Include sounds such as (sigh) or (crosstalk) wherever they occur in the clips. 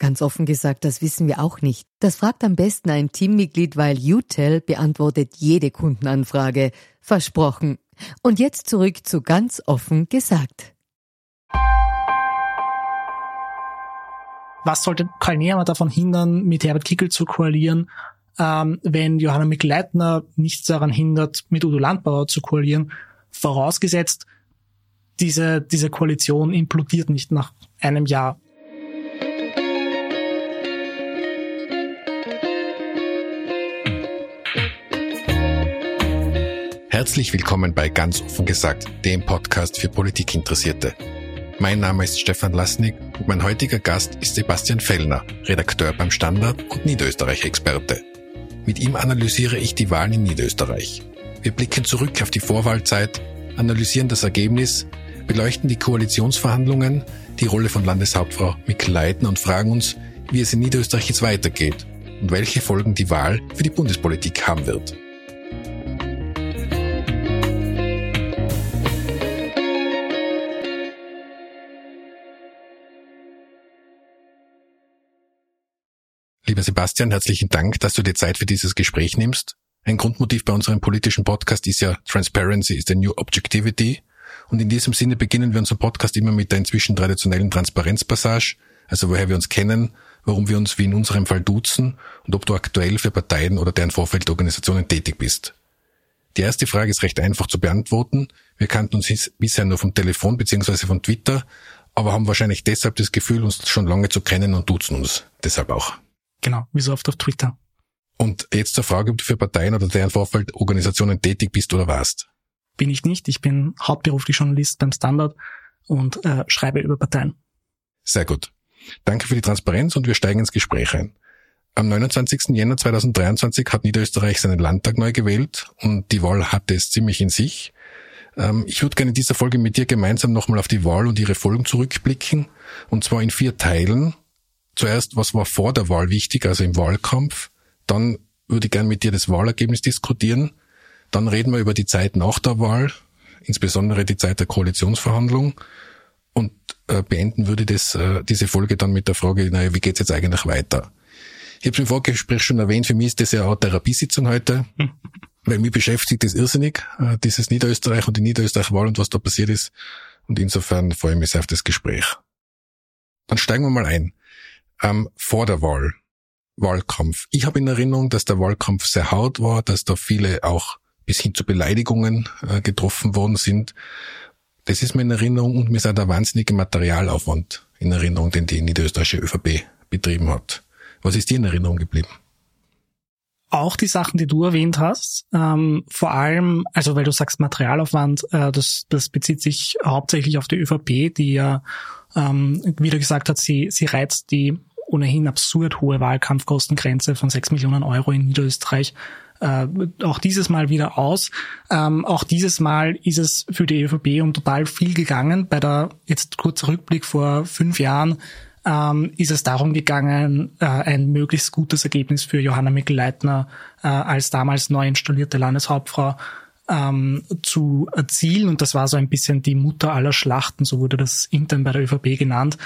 Ganz offen gesagt, das wissen wir auch nicht. Das fragt am besten ein Teammitglied, weil UTEL beantwortet jede Kundenanfrage. Versprochen. Und jetzt zurück zu ganz offen gesagt. Was sollte Karl Nehammer davon hindern, mit Herbert Kickel zu koalieren, ähm, wenn Johanna Mikl-Leitner nichts daran hindert, mit Udo Landbauer zu koalieren, vorausgesetzt, diese, diese Koalition implodiert nicht nach einem Jahr. Herzlich willkommen bei Ganz offen gesagt, dem Podcast für Politikinteressierte. Mein Name ist Stefan Lasnik und mein heutiger Gast ist Sebastian Fellner, Redakteur beim Standard und Niederösterreich-Experte. Mit ihm analysiere ich die Wahlen in Niederösterreich. Wir blicken zurück auf die Vorwahlzeit, analysieren das Ergebnis, beleuchten die Koalitionsverhandlungen, die Rolle von Landeshauptfrau Mikl Leitner und fragen uns, wie es in Niederösterreich jetzt weitergeht und welche Folgen die Wahl für die Bundespolitik haben wird. Lieber Sebastian, herzlichen Dank, dass du dir Zeit für dieses Gespräch nimmst. Ein Grundmotiv bei unserem politischen Podcast ist ja Transparency is the new objectivity. Und in diesem Sinne beginnen wir unseren Podcast immer mit der inzwischen traditionellen Transparenzpassage, also woher wir uns kennen, warum wir uns wie in unserem Fall duzen und ob du aktuell für Parteien oder deren Vorfeldorganisationen tätig bist. Die erste Frage ist recht einfach zu beantworten. Wir kannten uns bisher nur vom Telefon bzw. von Twitter, aber haben wahrscheinlich deshalb das Gefühl, uns schon lange zu kennen und duzen uns deshalb auch. Genau, wie so oft auf Twitter. Und jetzt zur Frage, ob du für Parteien oder deren Vorfeldorganisationen tätig bist oder warst. Bin ich nicht. Ich bin hauptberuflich Journalist beim Standard und äh, schreibe über Parteien. Sehr gut. Danke für die Transparenz und wir steigen ins Gespräch ein. Am 29. Jänner 2023 hat Niederösterreich seinen Landtag neu gewählt und die Wahl hatte es ziemlich in sich. Ähm, ich würde gerne in dieser Folge mit dir gemeinsam nochmal auf die Wahl und ihre Folgen zurückblicken und zwar in vier Teilen zuerst, was war vor der Wahl wichtig, also im Wahlkampf. Dann würde ich gerne mit dir das Wahlergebnis diskutieren. Dann reden wir über die Zeit nach der Wahl, insbesondere die Zeit der Koalitionsverhandlung. Und äh, beenden würde das, äh, diese Folge dann mit der Frage, naja, wie geht's jetzt eigentlich weiter? Ich habe es im Vorgespräch schon erwähnt, für mich ist das ja auch Therapiesitzung heute, (laughs) weil mich beschäftigt das irrsinnig, äh, dieses Niederösterreich und die Niederösterreich-Wahl und was da passiert ist. Und insofern freue ich mich sehr auf das Gespräch. Dann steigen wir mal ein ähm, vor der Wahl, Wahlkampf. Ich habe in Erinnerung, dass der Wahlkampf sehr hart war, dass da viele auch bis hin zu Beleidigungen äh, getroffen worden sind. Das ist mir in Erinnerung und mir ist auch der wahnsinnige Materialaufwand in Erinnerung, den die niederösterreichische ÖVP betrieben hat. Was ist dir in Erinnerung geblieben? Auch die Sachen, die du erwähnt hast, ähm, vor allem, also weil du sagst Materialaufwand, äh, das, das bezieht sich hauptsächlich auf die ÖVP, die ja, ähm, wie du gesagt hast, sie, sie reizt die ohnehin absurd hohe Wahlkampfkostengrenze von 6 Millionen Euro in Niederösterreich äh, auch dieses Mal wieder aus. Ähm, auch dieses Mal ist es für die ÖVP um total viel gegangen. Bei der, jetzt kurzer Rückblick vor fünf Jahren, ähm, ist es darum gegangen, äh, ein möglichst gutes Ergebnis für Johanna Mikl-Leitner äh, als damals neu installierte Landeshauptfrau ähm, zu erzielen. Und das war so ein bisschen die Mutter aller Schlachten, so wurde das intern bei der ÖVP genannt.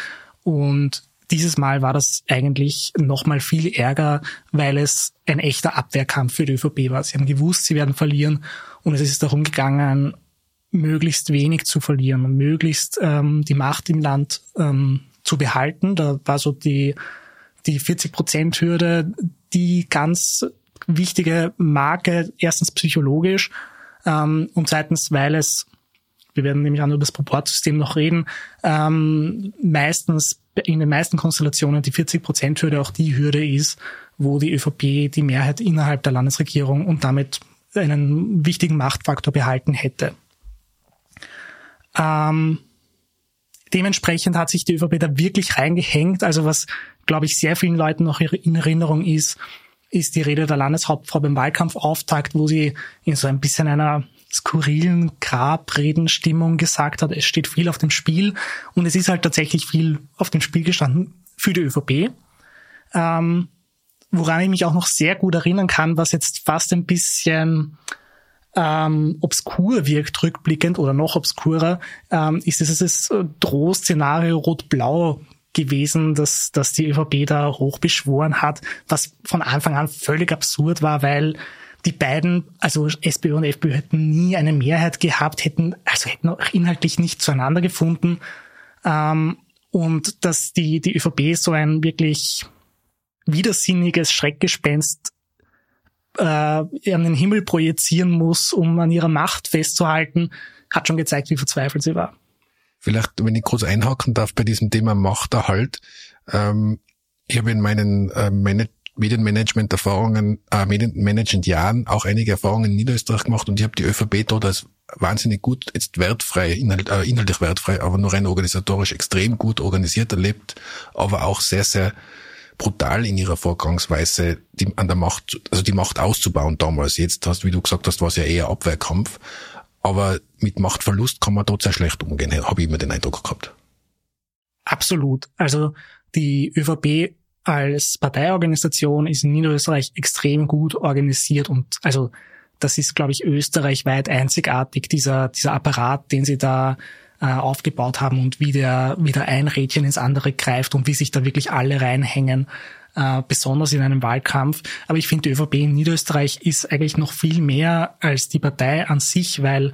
Und dieses Mal war das eigentlich noch mal viel ärger, weil es ein echter Abwehrkampf für die ÖVP war. Sie haben gewusst, sie werden verlieren und es ist darum gegangen, möglichst wenig zu verlieren, möglichst ähm, die Macht im Land ähm, zu behalten. Da war so die, die 40-Prozent-Hürde die ganz wichtige Marke, erstens psychologisch ähm, und zweitens, weil es, wir werden nämlich auch über das Proportsystem noch reden, ähm, meistens in den meisten Konstellationen die 40-Prozent-Hürde auch die Hürde ist, wo die ÖVP die Mehrheit innerhalb der Landesregierung und damit einen wichtigen Machtfaktor behalten hätte. Ähm, dementsprechend hat sich die ÖVP da wirklich reingehängt. Also was, glaube ich, sehr vielen Leuten noch in Erinnerung ist, ist die Rede der Landeshauptfrau beim Wahlkampfauftakt, wo sie in so ein bisschen einer skurrilen Grabredenstimmung gesagt hat, es steht viel auf dem Spiel und es ist halt tatsächlich viel auf dem Spiel gestanden für die ÖVP. Ähm, woran ich mich auch noch sehr gut erinnern kann, was jetzt fast ein bisschen ähm, obskur wirkt, rückblickend oder noch obskurer, ähm, ist dieses Drohszenario Rot-Blau gewesen, dass, dass die ÖVP da hochbeschworen hat, was von Anfang an völlig absurd war, weil die beiden, also SPÖ und FPÖ hätten nie eine Mehrheit gehabt, hätten, also hätten auch inhaltlich nicht zueinander gefunden. Ähm, und dass die, die ÖVP so ein wirklich widersinniges Schreckgespenst äh, an den Himmel projizieren muss, um an ihrer Macht festzuhalten, hat schon gezeigt, wie verzweifelt sie war. Vielleicht, wenn ich kurz einhaken darf bei diesem Thema Machterhalt. Ähm, ich habe in meinen äh, Medienmanagement-Erfahrungen, äh, Medienmanagement-Jahren auch einige Erfahrungen in Niederösterreich gemacht und ich habe die ÖVP dort als wahnsinnig gut, jetzt wertfrei, inhalt, äh, inhaltlich wertfrei, aber nur rein organisatorisch extrem gut organisiert erlebt, aber auch sehr, sehr brutal in ihrer Vorgangsweise die, an der Macht, also die Macht auszubauen damals. Jetzt hast, wie du gesagt hast, war es ja eher Abwehrkampf. Aber mit Machtverlust kann man dort sehr schlecht umgehen, habe ich immer den Eindruck gehabt. Absolut. Also die ÖVP als Parteiorganisation ist Niederösterreich extrem gut organisiert und also das ist, glaube ich, österreichweit einzigartig, dieser, dieser Apparat, den sie da äh, aufgebaut haben und wie der, wie der ein Rädchen ins andere greift und wie sich da wirklich alle reinhängen, äh, besonders in einem Wahlkampf. Aber ich finde, die ÖVP in Niederösterreich ist eigentlich noch viel mehr als die Partei an sich, weil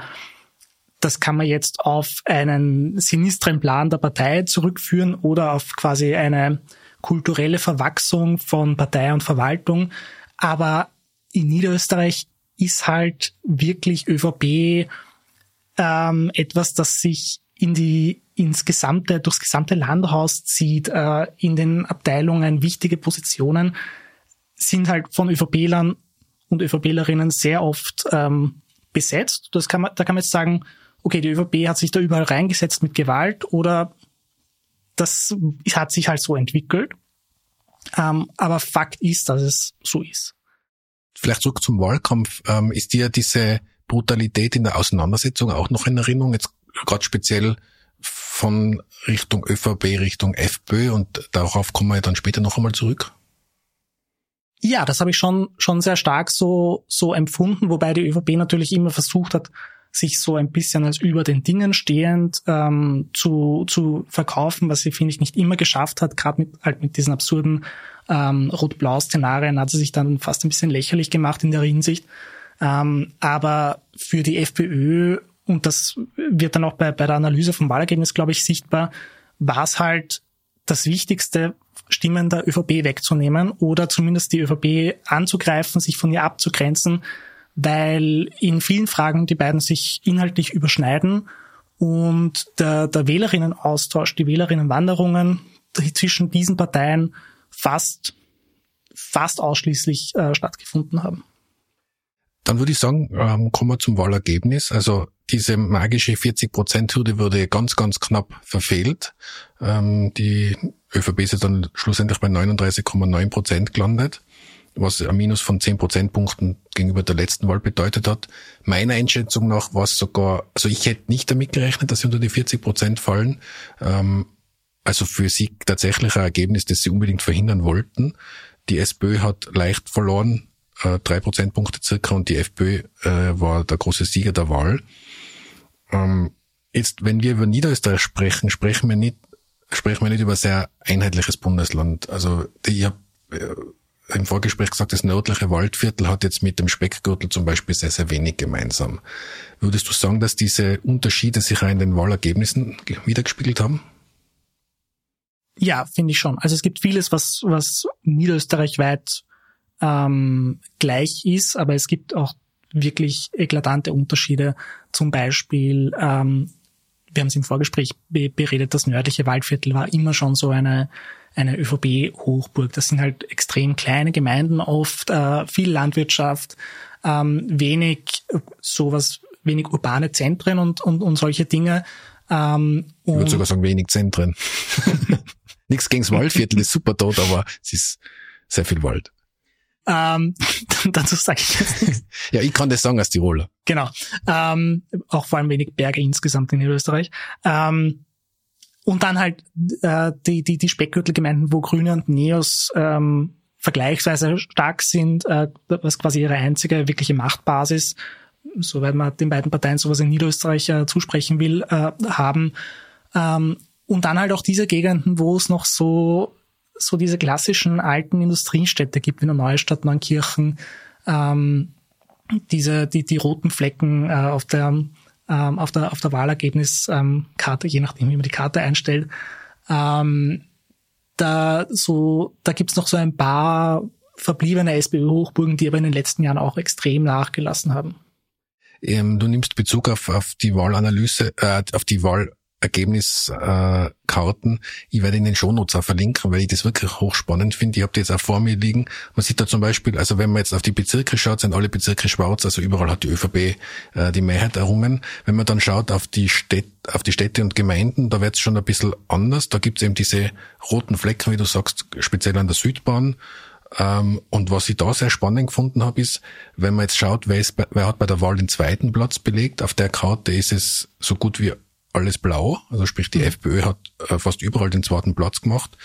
das kann man jetzt auf einen sinistren Plan der Partei zurückführen oder auf quasi eine kulturelle Verwachsung von Partei und Verwaltung. Aber in Niederösterreich ist halt wirklich ÖVP ähm, etwas, das sich in die ins gesamte durchs gesamte Landhaus zieht, äh, in den Abteilungen wichtige Positionen sind halt von ÖVPlern und ÖVPlerinnen sehr oft ähm, besetzt. Das kann man, da kann man jetzt sagen, okay, die ÖVP hat sich da überall reingesetzt mit Gewalt oder das hat sich halt so entwickelt. Ähm, aber Fakt ist, dass es so ist. Vielleicht zurück zum Wahlkampf. Ähm, ist dir diese Brutalität in der Auseinandersetzung auch noch in Erinnerung? Jetzt gerade speziell von Richtung ÖVP, Richtung FPÖ und darauf kommen wir dann später noch einmal zurück. Ja, das habe ich schon, schon sehr stark so, so empfunden, wobei die ÖVP natürlich immer versucht hat, sich so ein bisschen als über den Dingen stehend ähm, zu, zu verkaufen, was sie, finde ich, nicht immer geschafft hat. Gerade mit, halt mit diesen absurden ähm, Rot-Blau-Szenarien hat sie sich dann fast ein bisschen lächerlich gemacht in der Hinsicht. Ähm, aber für die FPÖ, und das wird dann auch bei, bei der Analyse vom Wahlergebnis, glaube ich, sichtbar, war es halt das Wichtigste, Stimmen der ÖVP wegzunehmen oder zumindest die ÖVP anzugreifen, sich von ihr abzugrenzen, weil in vielen Fragen die beiden sich inhaltlich überschneiden und der, der Wählerinnenaustausch, die Wählerinnenwanderungen zwischen diesen Parteien fast, fast ausschließlich äh, stattgefunden haben. Dann würde ich sagen, ähm, kommen wir zum Wahlergebnis. Also diese magische 40-Prozent-Hürde wurde ganz, ganz knapp verfehlt. Ähm, die ÖVP ist dann schlussendlich bei 39,9 Prozent gelandet was ein Minus von 10 Prozentpunkten gegenüber der letzten Wahl bedeutet hat. Meiner Einschätzung nach war es sogar, also ich hätte nicht damit gerechnet, dass sie unter die 40 Prozent fallen. Ähm, also für sie tatsächlich ein Ergebnis, das sie unbedingt verhindern wollten. Die SPÖ hat leicht verloren, äh, drei Prozentpunkte circa, und die FPÖ äh, war der große Sieger der Wahl. Ähm, jetzt, wenn wir über Niederösterreich sprechen, sprechen wir nicht, sprechen wir nicht über ein sehr einheitliches Bundesland. Also ich habe äh, im Vorgespräch gesagt, das nördliche Waldviertel hat jetzt mit dem Speckgürtel zum Beispiel sehr, sehr wenig gemeinsam. Würdest du sagen, dass diese Unterschiede sich auch in den Wahlergebnissen wiedergespiegelt haben? Ja, finde ich schon. Also es gibt vieles, was, was niederösterreichweit ähm, gleich ist, aber es gibt auch wirklich eklatante Unterschiede. Zum Beispiel ähm, wir haben es im Vorgespräch beredet, das nördliche Waldviertel war immer schon so eine, eine ÖVP-Hochburg. Das sind halt extrem kleine Gemeinden oft, äh, viel Landwirtschaft, ähm, wenig sowas, wenig urbane Zentren und, und, und solche Dinge. Ähm, ich würde sogar sagen, wenig Zentren. (laughs) Nichts gegen das Waldviertel ist super dort, aber es ist sehr viel Wald. Ähm, (laughs) dazu sage ich jetzt nichts. (laughs) ja, ich kann das sagen als Tiroler. Genau. Ähm, auch vor allem wenig Berge insgesamt in Österreich. Ähm, und dann halt äh, die, die, die Speckgürtelgemeinden, wo Grüne und Neos ähm, vergleichsweise stark sind, äh, was quasi ihre einzige wirkliche Machtbasis, soweit man den beiden Parteien sowas in Niederösterreich äh, zusprechen will, äh, haben. Ähm, und dann halt auch diese Gegenden, wo es noch so so diese klassischen alten Industriestädte gibt, wie der Neustadt, Neunkirchen, ähm, diese, die, die roten Flecken äh, auf der, ähm, auf der, auf der Wahlergebniskarte, je nachdem, wie man die Karte einstellt. Ähm, da so, da gibt's noch so ein paar verbliebene SPÖ-Hochburgen, die aber in den letzten Jahren auch extrem nachgelassen haben. Ähm, du nimmst Bezug auf, auf die Wahlanalyse, äh, auf die Wahl Ergebniskarten. Ich werde in den Shownotes auch verlinken, weil ich das wirklich hochspannend finde. Ich habe die jetzt auch vor mir liegen. Man sieht da zum Beispiel, also wenn man jetzt auf die Bezirke schaut, sind alle Bezirke schwarz, also überall hat die ÖVP äh, die Mehrheit errungen. Wenn man dann schaut auf die Städte, auf die Städte und Gemeinden, da wird es schon ein bisschen anders. Da gibt es eben diese roten Flecken, wie du sagst, speziell an der Südbahn. Ähm, und was ich da sehr spannend gefunden habe, ist, wenn man jetzt schaut, wer, ist, wer hat bei der Wahl den zweiten Platz belegt, auf der Karte ist es so gut wie alles blau, also sprich die mhm. FPÖ hat äh, fast überall den zweiten Platz gemacht.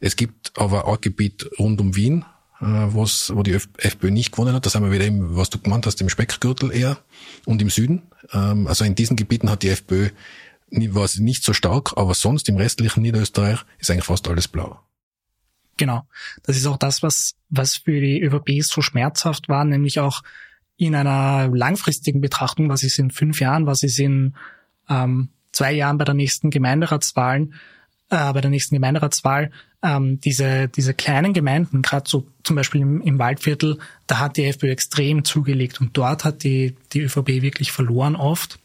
Es gibt aber auch Gebiet rund um Wien, äh, wo die FPÖ nicht gewonnen hat. Da sind wir wieder im, was du gemeint hast, im Speckgürtel eher und im Süden. Ähm, also in diesen Gebieten hat die FPÖ war nicht so stark, aber sonst im restlichen Niederösterreich ist eigentlich fast alles blau. Genau. Das ist auch das, was, was für die ÖVP so schmerzhaft war, nämlich auch in einer langfristigen Betrachtung, was ist in fünf Jahren, was ist in ähm, zwei Jahren bei der nächsten Gemeinderatswahlen, äh, bei der nächsten Gemeinderatswahl, ähm, diese, diese kleinen Gemeinden, gerade so zum Beispiel im, im Waldviertel, da hat die FPÖ extrem zugelegt und dort hat die, die ÖVP wirklich verloren oft.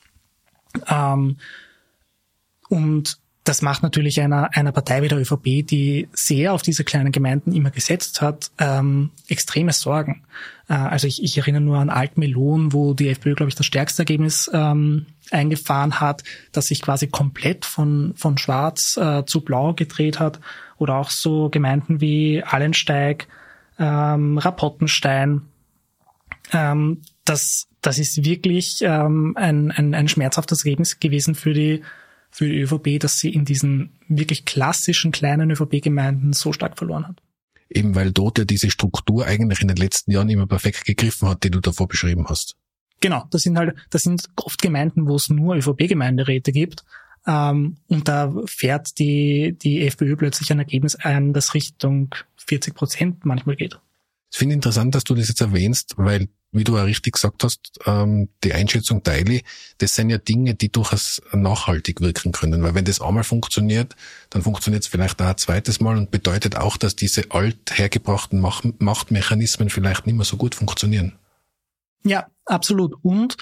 Ähm, und das macht natürlich einer, einer Partei wie der ÖVP, die sehr auf diese kleinen Gemeinden immer gesetzt hat, ähm, extreme Sorgen. Äh, also ich, ich erinnere nur an Altmelon, wo die FPÖ, glaube ich, das stärkste Ergebnis ähm, eingefahren hat, dass sich quasi komplett von, von schwarz äh, zu blau gedreht hat. Oder auch so Gemeinden wie Allensteig, ähm, Rapottenstein. Ähm, das, das ist wirklich ähm, ein, ein, ein schmerzhaftes Ergebnis gewesen für die für die ÖVP, dass sie in diesen wirklich klassischen kleinen ÖVP-Gemeinden so stark verloren hat. Eben weil dort ja diese Struktur eigentlich in den letzten Jahren immer perfekt gegriffen hat, die du davor beschrieben hast. Genau, das sind halt, das sind oft Gemeinden, wo es nur ÖVP-Gemeinderäte gibt. Ähm, und da fährt die, die FPÖ plötzlich ein Ergebnis ein, das Richtung 40 Prozent manchmal geht. Ich finde interessant, dass du das jetzt erwähnst, weil wie du auch richtig gesagt hast, ähm, die Einschätzung teile, das sind ja Dinge, die durchaus nachhaltig wirken können. Weil wenn das einmal funktioniert, dann funktioniert es vielleicht auch ein zweites Mal und bedeutet auch, dass diese alt hergebrachten Machtmechanismen vielleicht nicht mehr so gut funktionieren. Ja, absolut. Und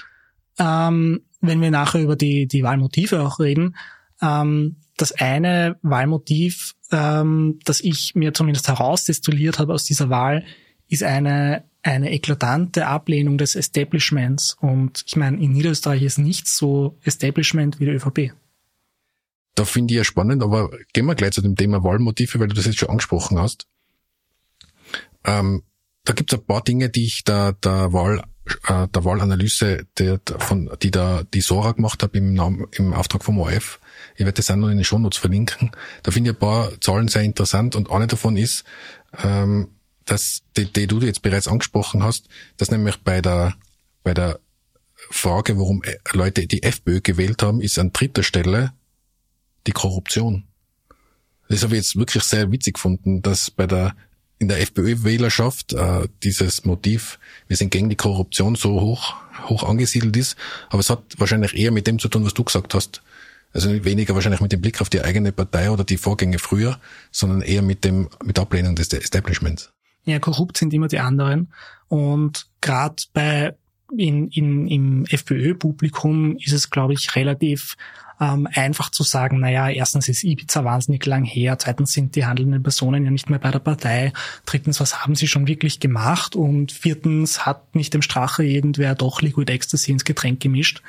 ähm, wenn wir nachher über die, die Wahlmotive auch reden, ähm, das eine Wahlmotiv, ähm, das ich mir zumindest herausdestilliert habe aus dieser Wahl, ist eine eine eklatante Ablehnung des Establishments. Und ich meine, in Niederösterreich ist nichts so Establishment wie die ÖVP. Da finde ich ja spannend, aber gehen wir gleich zu dem Thema Wahlmotive, weil du das jetzt schon angesprochen hast. Ähm, da gibt es ein paar Dinge, die ich da der Wahl äh, der Wahlanalyse, der, von, die da die Sora gemacht hat im, Namen, im Auftrag vom ORF. Ich werde das auch noch in den Shownotes verlinken. Da finde ich ein paar Zahlen sehr interessant und eine davon ist, ähm, dass die, die du jetzt bereits angesprochen hast, dass nämlich bei der bei der Frage, warum Leute die FPÖ gewählt haben, ist an dritter Stelle die Korruption. Das habe ich jetzt wirklich sehr witzig gefunden, dass bei der in der FPÖ-Wählerschaft äh, dieses Motiv, wir sind gegen die Korruption, so hoch hoch angesiedelt ist. Aber es hat wahrscheinlich eher mit dem zu tun, was du gesagt hast. Also weniger wahrscheinlich mit dem Blick auf die eigene Partei oder die Vorgänge früher, sondern eher mit dem mit Ablehnung des Establishments ja, korrupt sind immer die anderen. Und gerade bei in, in, im FPÖ-Publikum ist es, glaube ich, relativ ähm, einfach zu sagen, naja, erstens ist Ibiza wahnsinnig lang her, zweitens sind die handelnden Personen ja nicht mehr bei der Partei, drittens, was haben sie schon wirklich gemacht und viertens, hat nicht dem Strache irgendwer doch Liquid Ecstasy ins Getränk gemischt.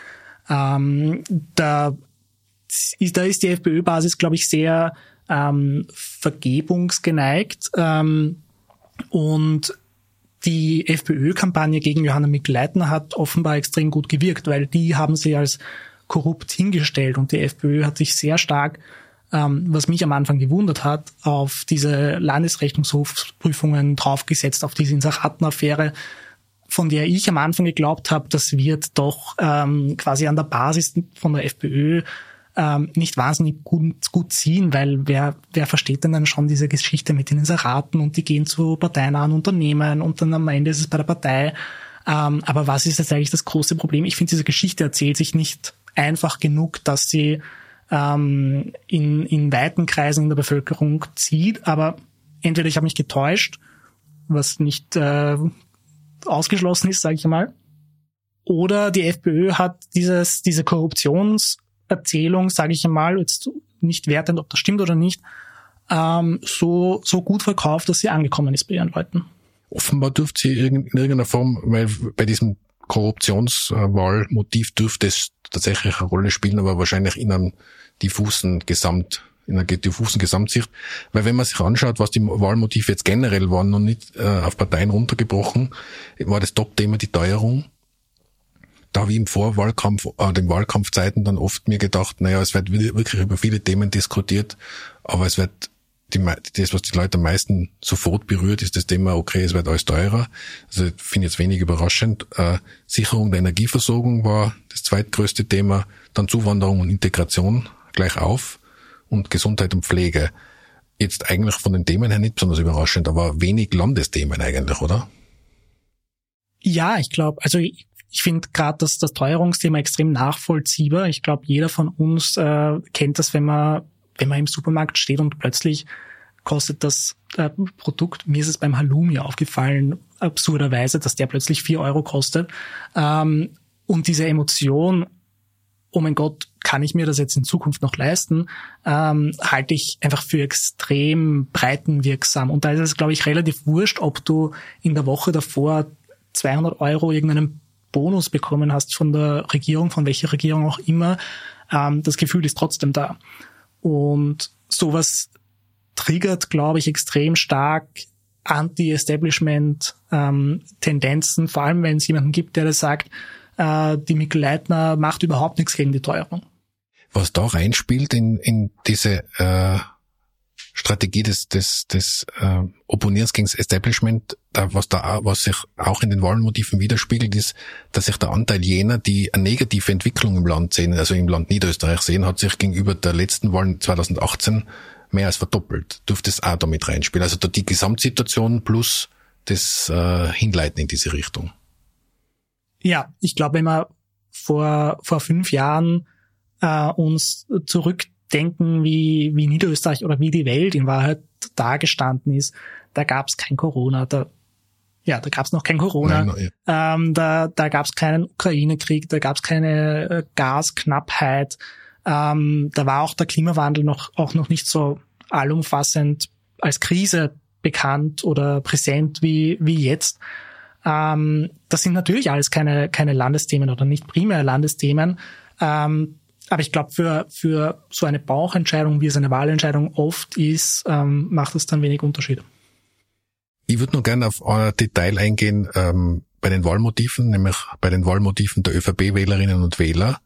Ähm, da, ist, da ist die FPÖ-Basis, glaube ich, sehr ähm, vergebungsgeneigt ähm, und die FPÖ-Kampagne gegen Johanna Mikl-Leitner hat offenbar extrem gut gewirkt, weil die haben sie als korrupt hingestellt und die FPÖ hat sich sehr stark, ähm, was mich am Anfang gewundert hat, auf diese Landesrechnungshofprüfungen draufgesetzt, auf diese Insachatten-Affäre, von der ich am Anfang geglaubt habe, das wird doch ähm, quasi an der Basis von der FPÖ ähm, nicht wahnsinnig gut, gut ziehen, weil wer, wer versteht denn dann schon diese Geschichte mit den Inseraten und die gehen zu parteinahen Unternehmen und dann am Ende ist es bei der Partei. Ähm, aber was ist jetzt eigentlich das große Problem? Ich finde, diese Geschichte erzählt sich nicht einfach genug, dass sie ähm, in, in weiten Kreisen in der Bevölkerung zieht. Aber entweder ich habe mich getäuscht, was nicht äh, ausgeschlossen ist, sage ich mal, oder die FPÖ hat dieses, diese Korruptionserzählung, sage ich einmal, jetzt nicht wertend, ob das stimmt oder nicht, ähm, so, so gut verkauft, dass sie angekommen ist bei ihren Leuten. Offenbar dürfte sie in irgendeiner Form, weil bei diesem Korruptionswahlmotiv dürfte es tatsächlich eine Rolle spielen, aber wahrscheinlich in einem diffusen Gesamt, in einer diffusen Gesamtsicht. Weil wenn man sich anschaut, was die Wahlmotive jetzt generell waren und nicht äh, auf Parteien runtergebrochen, war das Top-Thema die Teuerung. Da habe ich im Vorwahlkampf, äh, den Wahlkampfzeiten dann oft mir gedacht, naja, es wird wirklich über viele Themen diskutiert, aber es wird die, das, was die Leute am meisten sofort berührt, ist das Thema, okay, es wird alles teurer. Also finde ich jetzt wenig überraschend. Äh, Sicherung der Energieversorgung war das zweitgrößte Thema, dann Zuwanderung und Integration gleich auf und Gesundheit und Pflege. Jetzt eigentlich von den Themen her nicht besonders überraschend, aber wenig Landesthemen eigentlich, oder? Ja, ich glaube, also ich, ich finde gerade das, das Teuerungsthema extrem nachvollziehbar. Ich glaube, jeder von uns äh, kennt das, wenn man wenn man im Supermarkt steht und plötzlich kostet das äh, Produkt, mir ist es beim Halloumi aufgefallen, absurderweise, dass der plötzlich vier Euro kostet. Ähm, und diese Emotion, oh mein Gott, kann ich mir das jetzt in Zukunft noch leisten, ähm, halte ich einfach für extrem breitenwirksam. Und da ist es, glaube ich, relativ wurscht, ob du in der Woche davor 200 Euro irgendeinen Bonus bekommen hast von der Regierung, von welcher Regierung auch immer. Ähm, das Gefühl ist trotzdem da. Und sowas triggert, glaube ich, extrem stark Anti-Establishment-Tendenzen, ähm, vor allem wenn es jemanden gibt, der das sagt, äh, die Mikkel Leitner macht überhaupt nichts gegen die Teuerung. Was da reinspielt in, in diese äh, Strategie des, des, des äh, Opponierens gegen das Establishment, da, was da was sich auch in den Wahlmotiven widerspiegelt, ist, dass sich der Anteil jener, die eine negative Entwicklung im Land sehen, also im Land Niederösterreich sehen, hat sich gegenüber der letzten Wahlen 2018 mehr als verdoppelt. Dürfte es auch damit reinspielen. Also da die Gesamtsituation plus das äh, Hinleiten in diese Richtung. Ja, ich glaube, wenn wir vor, vor fünf Jahren äh, uns zurück denken, wie, wie Niederösterreich oder wie die Welt in Wahrheit dargestanden ist, da gab es kein Corona, da ja, da gab es noch kein Corona, Nein, ja. ähm, da, da gab es keinen Ukraine-Krieg, da gab es keine äh, Gasknappheit, ähm, da war auch der Klimawandel noch auch noch nicht so allumfassend als Krise bekannt oder präsent wie wie jetzt. Ähm, das sind natürlich alles keine keine Landesthemen oder nicht primär Landesthemen. Ähm, aber ich glaube, für, für so eine Bauchentscheidung, wie es eine Wahlentscheidung oft ist, ähm, macht es dann wenig Unterschied. Ich würde nur gerne auf ein Detail eingehen ähm, bei den Wahlmotiven, nämlich bei den Wahlmotiven der ÖVP-Wählerinnen und Wähler.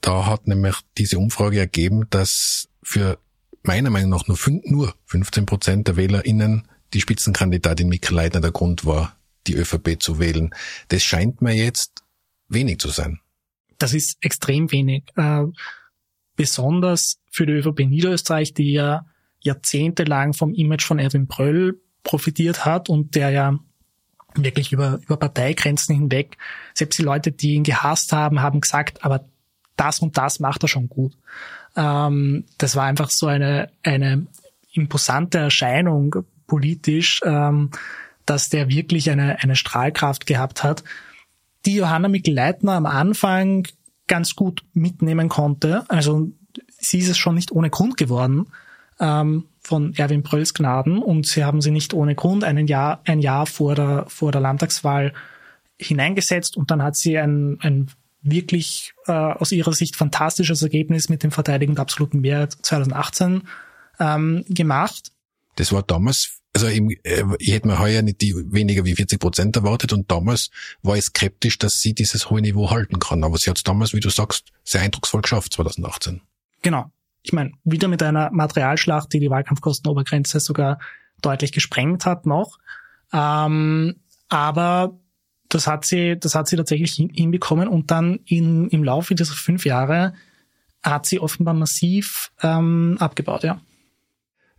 Da hat nämlich diese Umfrage ergeben, dass für meiner Meinung nach nur, nur 15 Prozent der WählerInnen die Spitzenkandidatin Mikkel Leitner der Grund war, die ÖVP zu wählen. Das scheint mir jetzt wenig zu sein das ist extrem wenig. Äh, besonders für die ÖVP Niederösterreich, die ja jahrzehntelang vom Image von Erwin Bröll profitiert hat und der ja wirklich über, über Parteigrenzen hinweg, selbst die Leute, die ihn gehasst haben, haben gesagt, aber das und das macht er schon gut. Ähm, das war einfach so eine, eine imposante Erscheinung politisch, ähm, dass der wirklich eine, eine Strahlkraft gehabt hat die Johanna Mikl-Leitner am Anfang ganz gut mitnehmen konnte. Also sie ist es schon nicht ohne Grund geworden ähm, von Erwin Brölls Gnaden und sie haben sie nicht ohne Grund ein Jahr, ein Jahr vor der, vor der Landtagswahl hineingesetzt und dann hat sie ein, ein wirklich äh, aus ihrer Sicht fantastisches Ergebnis mit dem Verteidigen der absoluten Mehrheit 2018 ähm, gemacht. Das war damals, also ich, äh, ich hätte mir heuer nicht die weniger wie 40 Prozent erwartet und damals war ich skeptisch, dass sie dieses hohe Niveau halten kann. Aber sie hat es damals, wie du sagst, sehr eindrucksvoll geschafft 2018. Genau. Ich meine, wieder mit einer Materialschlacht, die die Wahlkampfkostenobergrenze sogar deutlich gesprengt hat noch. Ähm, aber das hat sie, das hat sie tatsächlich hinbekommen und dann in, im Laufe dieser fünf Jahre hat sie offenbar massiv ähm, abgebaut, ja.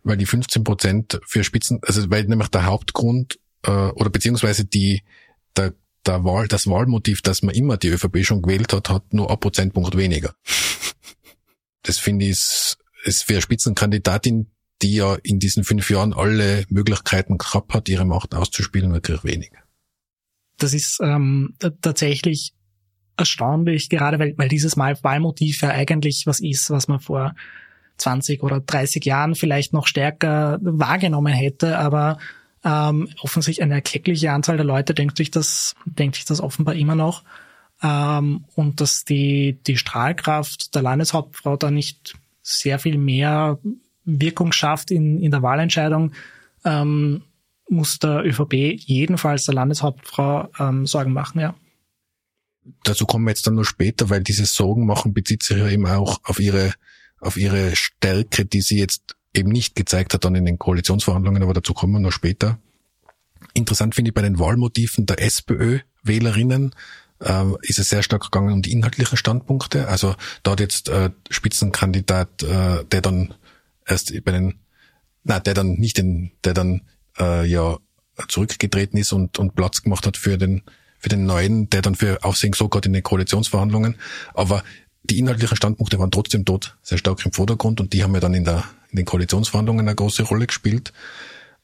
Weil die 15 Prozent für Spitzen, also weil nämlich der Hauptgrund äh, oder beziehungsweise die der, der Wahl, das Wahlmotiv, dass man immer die ÖVP schon gewählt hat, hat nur ein Prozentpunkt weniger. (laughs) Das finde ich ist, ist für eine Spitzenkandidatin, die ja in diesen fünf Jahren alle Möglichkeiten gehabt hat, ihre Macht auszuspielen, wirklich wenig das ist ähm, tatsächlich erstaunlich, gerade weil, weil dieses Wahlmotiv ja eigentlich was ist, was man vor 20 oder 30 Jahren vielleicht noch stärker wahrgenommen hätte, aber ähm, offensichtlich eine erkleckliche Anzahl der Leute denkt sich das, denkt sich das offenbar immer noch. Ähm, und dass die, die Strahlkraft der Landeshauptfrau da nicht sehr viel mehr Wirkung schafft in, in der Wahlentscheidung, ähm, muss der ÖVP jedenfalls der Landeshauptfrau ähm, Sorgen machen, ja. Dazu kommen wir jetzt dann nur später, weil dieses Sorgen machen bezieht sich ja eben auch auf ihre, auf ihre Stärke, die sie jetzt eben nicht gezeigt hat dann in den Koalitionsverhandlungen, aber dazu kommen wir noch später. Interessant finde ich bei den Wahlmotiven der SPÖ-Wählerinnen, äh, ist es sehr stark gegangen um die inhaltlichen Standpunkte. Also hat jetzt äh, Spitzenkandidat, äh, der dann erst bei den, na, der dann nicht den, der dann äh, ja zurückgetreten ist und, und Platz gemacht hat für den, für den neuen, der dann für Aufsehen gesorgt hat in den Koalitionsverhandlungen. Aber die inhaltlichen Standpunkte waren trotzdem dort sehr stark im Vordergrund und die haben ja dann in, der, in den Koalitionsverhandlungen eine große Rolle gespielt.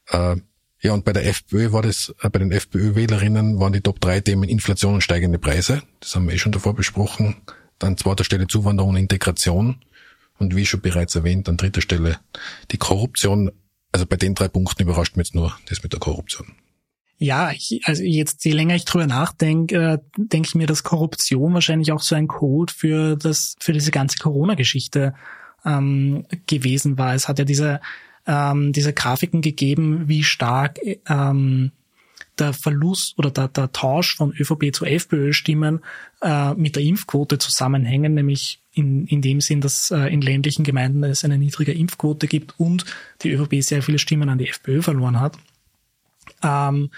Äh, ja, und bei der FPÖ war das, äh, bei den FPÖ-Wählerinnen waren die Top 3 Themen Inflation und steigende Preise. Das haben wir eh schon davor besprochen. Dann zweiter Stelle Zuwanderung und Integration. Und wie schon bereits erwähnt, an dritter Stelle die Korruption. Also bei den drei Punkten überrascht mich jetzt nur das mit der Korruption. Ja, ich, also jetzt, je länger ich drüber nachdenke, äh, denke ich mir, dass Korruption wahrscheinlich auch so ein Code für das, für diese ganze Corona-Geschichte ähm, gewesen war. Es hat ja diese, ähm, diese Grafiken gegeben, wie stark ähm, der Verlust oder der, der Tausch von ÖVP zu FPÖ-Stimmen äh, mit der Impfquote zusammenhängen, nämlich in, in dem Sinn, dass äh, in ländlichen Gemeinden es eine niedrige Impfquote gibt und die ÖVP sehr viele Stimmen an die FPÖ verloren hat. Ähm,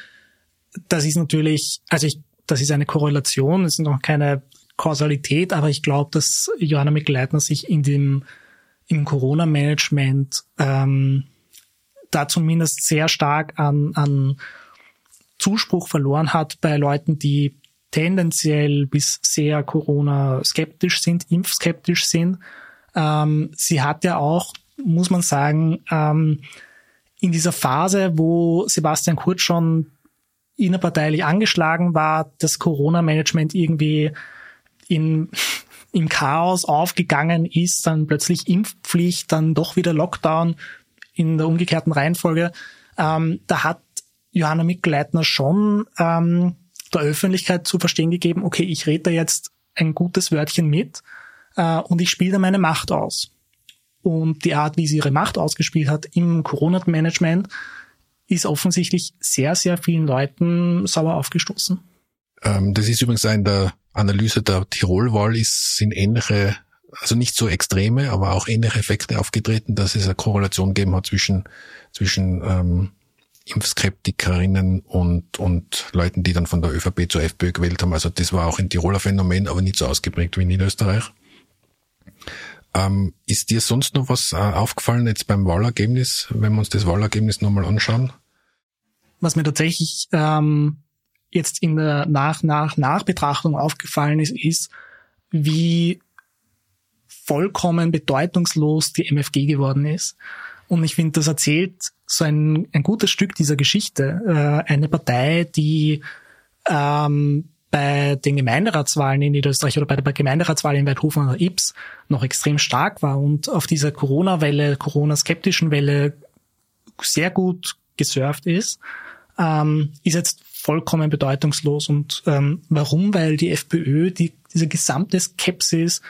das ist natürlich, also ich, das ist eine Korrelation, es ist noch keine Kausalität, aber ich glaube, dass Johanna Mikleitner sich in dem im Corona-Management ähm, da zumindest sehr stark an, an Zuspruch verloren hat bei Leuten, die tendenziell bis sehr Corona-skeptisch sind, impfskeptisch sind. Ähm, sie hat ja auch, muss man sagen, ähm, in dieser Phase, wo Sebastian Kurz schon innerparteilich angeschlagen war, das Corona-Management irgendwie in, (laughs) im Chaos aufgegangen ist, dann plötzlich Impfpflicht, dann doch wieder Lockdown in der umgekehrten Reihenfolge. Ähm, da hat Johanna Mikl-Leitner schon ähm, der Öffentlichkeit zu verstehen gegeben, okay, ich rede da jetzt ein gutes Wörtchen mit äh, und ich spiele da meine Macht aus. Und die Art, wie sie ihre Macht ausgespielt hat im Corona-Management, ist offensichtlich sehr, sehr vielen Leuten sauer aufgestoßen. Ähm, das ist übrigens in der Analyse der Tirol-Wahl ist, sind ähnliche, also nicht so extreme, aber auch ähnliche Effekte aufgetreten, dass es eine Korrelation gegeben hat zwischen, zwischen ähm, Impfskeptikerinnen und, und Leuten, die dann von der ÖVP zur FPÖ gewählt haben. Also das war auch ein Tiroler Phänomen, aber nicht so ausgeprägt wie in Niederösterreich. Ähm, ist dir sonst noch was äh, aufgefallen jetzt beim Wahlergebnis, wenn wir uns das Wahlergebnis nochmal anschauen? Was mir tatsächlich ähm, jetzt in der nach nach Nachbetrachtung aufgefallen ist, ist, wie vollkommen bedeutungslos die MFG geworden ist. Und ich finde, das erzählt so ein, ein gutes Stück dieser Geschichte. Äh, eine Partei, die ähm, bei den Gemeinderatswahlen in Niederösterreich oder bei der Gemeinderatswahl in Weidhofen oder Ips noch extrem stark war und auf dieser Corona-Welle, Corona-skeptischen Welle sehr gut gesurft ist, ähm, ist jetzt vollkommen bedeutungslos. Und ähm, warum? Weil die FPÖ die, diese gesamte Skepsis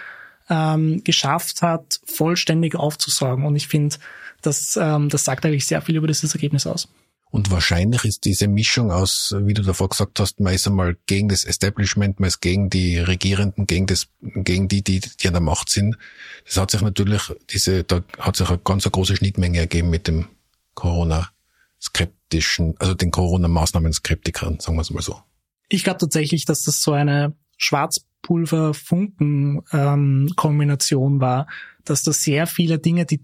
ähm, geschafft hat, vollständig aufzusagen. Und ich finde, das, ähm, das sagt eigentlich sehr viel über dieses Ergebnis aus. Und wahrscheinlich ist diese Mischung aus, wie du davor gesagt hast, man ist einmal gegen das Establishment, man ist gegen die Regierenden, gegen das, gegen die, die, die an der Macht sind. Das hat sich natürlich, diese, da hat sich eine ganz große Schnittmenge ergeben mit dem Corona-skeptischen, also den Corona-Maßnahmen-Skeptikern, sagen wir es mal so. Ich glaube tatsächlich, dass das so eine Schwarzpulver-Funken-Kombination ähm, war, dass da sehr viele Dinge, die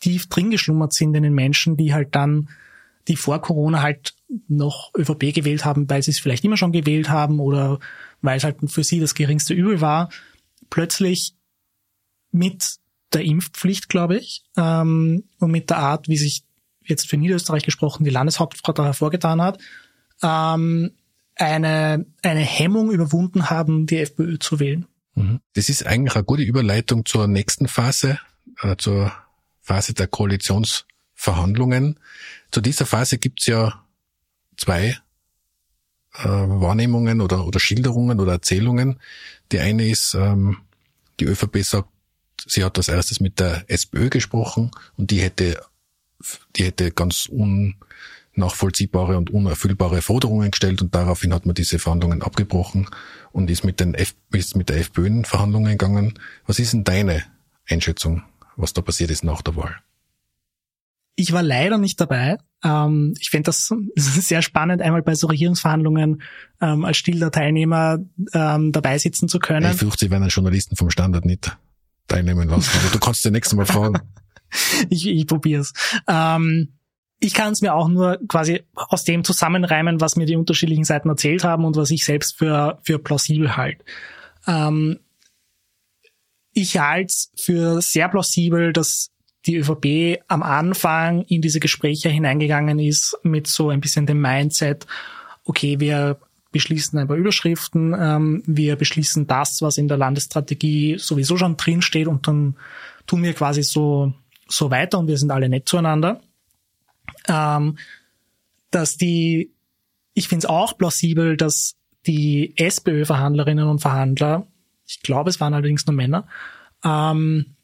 tief drin geschlummert sind in den Menschen, die halt dann die vor Corona halt noch ÖVP gewählt haben, weil sie es vielleicht immer schon gewählt haben oder weil es halt für sie das geringste Übel war, plötzlich mit der Impfpflicht, glaube ich, ähm, und mit der Art, wie sich jetzt für Niederösterreich gesprochen die Landeshauptfrau da hervorgetan hat, ähm, eine, eine Hemmung überwunden haben, die FPÖ zu wählen. Mhm. Das ist eigentlich eine gute Überleitung zur nächsten Phase, äh, zur Phase der Koalitionsverhandlungen. Zu dieser Phase gibt's ja zwei äh, Wahrnehmungen oder, oder Schilderungen oder Erzählungen. Die eine ist, ähm, die ÖVP sagt, sie hat als erstes mit der SPÖ gesprochen und die hätte, die hätte ganz unnachvollziehbare und unerfüllbare Forderungen gestellt und daraufhin hat man diese Verhandlungen abgebrochen und ist mit, den F, ist mit der FPÖ in Verhandlungen gegangen. Was ist denn deine Einschätzung, was da passiert ist nach der Wahl? Ich war leider nicht dabei. Ähm, ich finde das (laughs) sehr spannend, einmal bei so Regierungsverhandlungen ähm, als stiller Teilnehmer ähm, dabei sitzen zu können. Ich fürchte, sie werden Journalisten vom Standard nicht teilnehmen lassen. Aber du kannst dir nächstes Mal fragen. (laughs) (laughs) ich ich probiere es. Ähm, ich kann es mir auch nur quasi aus dem zusammenreimen, was mir die unterschiedlichen Seiten erzählt haben und was ich selbst für, für plausibel halte. Ähm, ich halte es für sehr plausibel, dass die ÖVP am Anfang in diese Gespräche hineingegangen ist mit so ein bisschen dem Mindset, okay, wir beschließen ein paar Überschriften, ähm, wir beschließen das, was in der Landesstrategie sowieso schon drinsteht und dann tun wir quasi so, so weiter und wir sind alle nett zueinander. Ähm, dass die, ich finde es auch plausibel, dass die SPÖ-Verhandlerinnen und Verhandler, ich glaube, es waren allerdings nur Männer, ähm,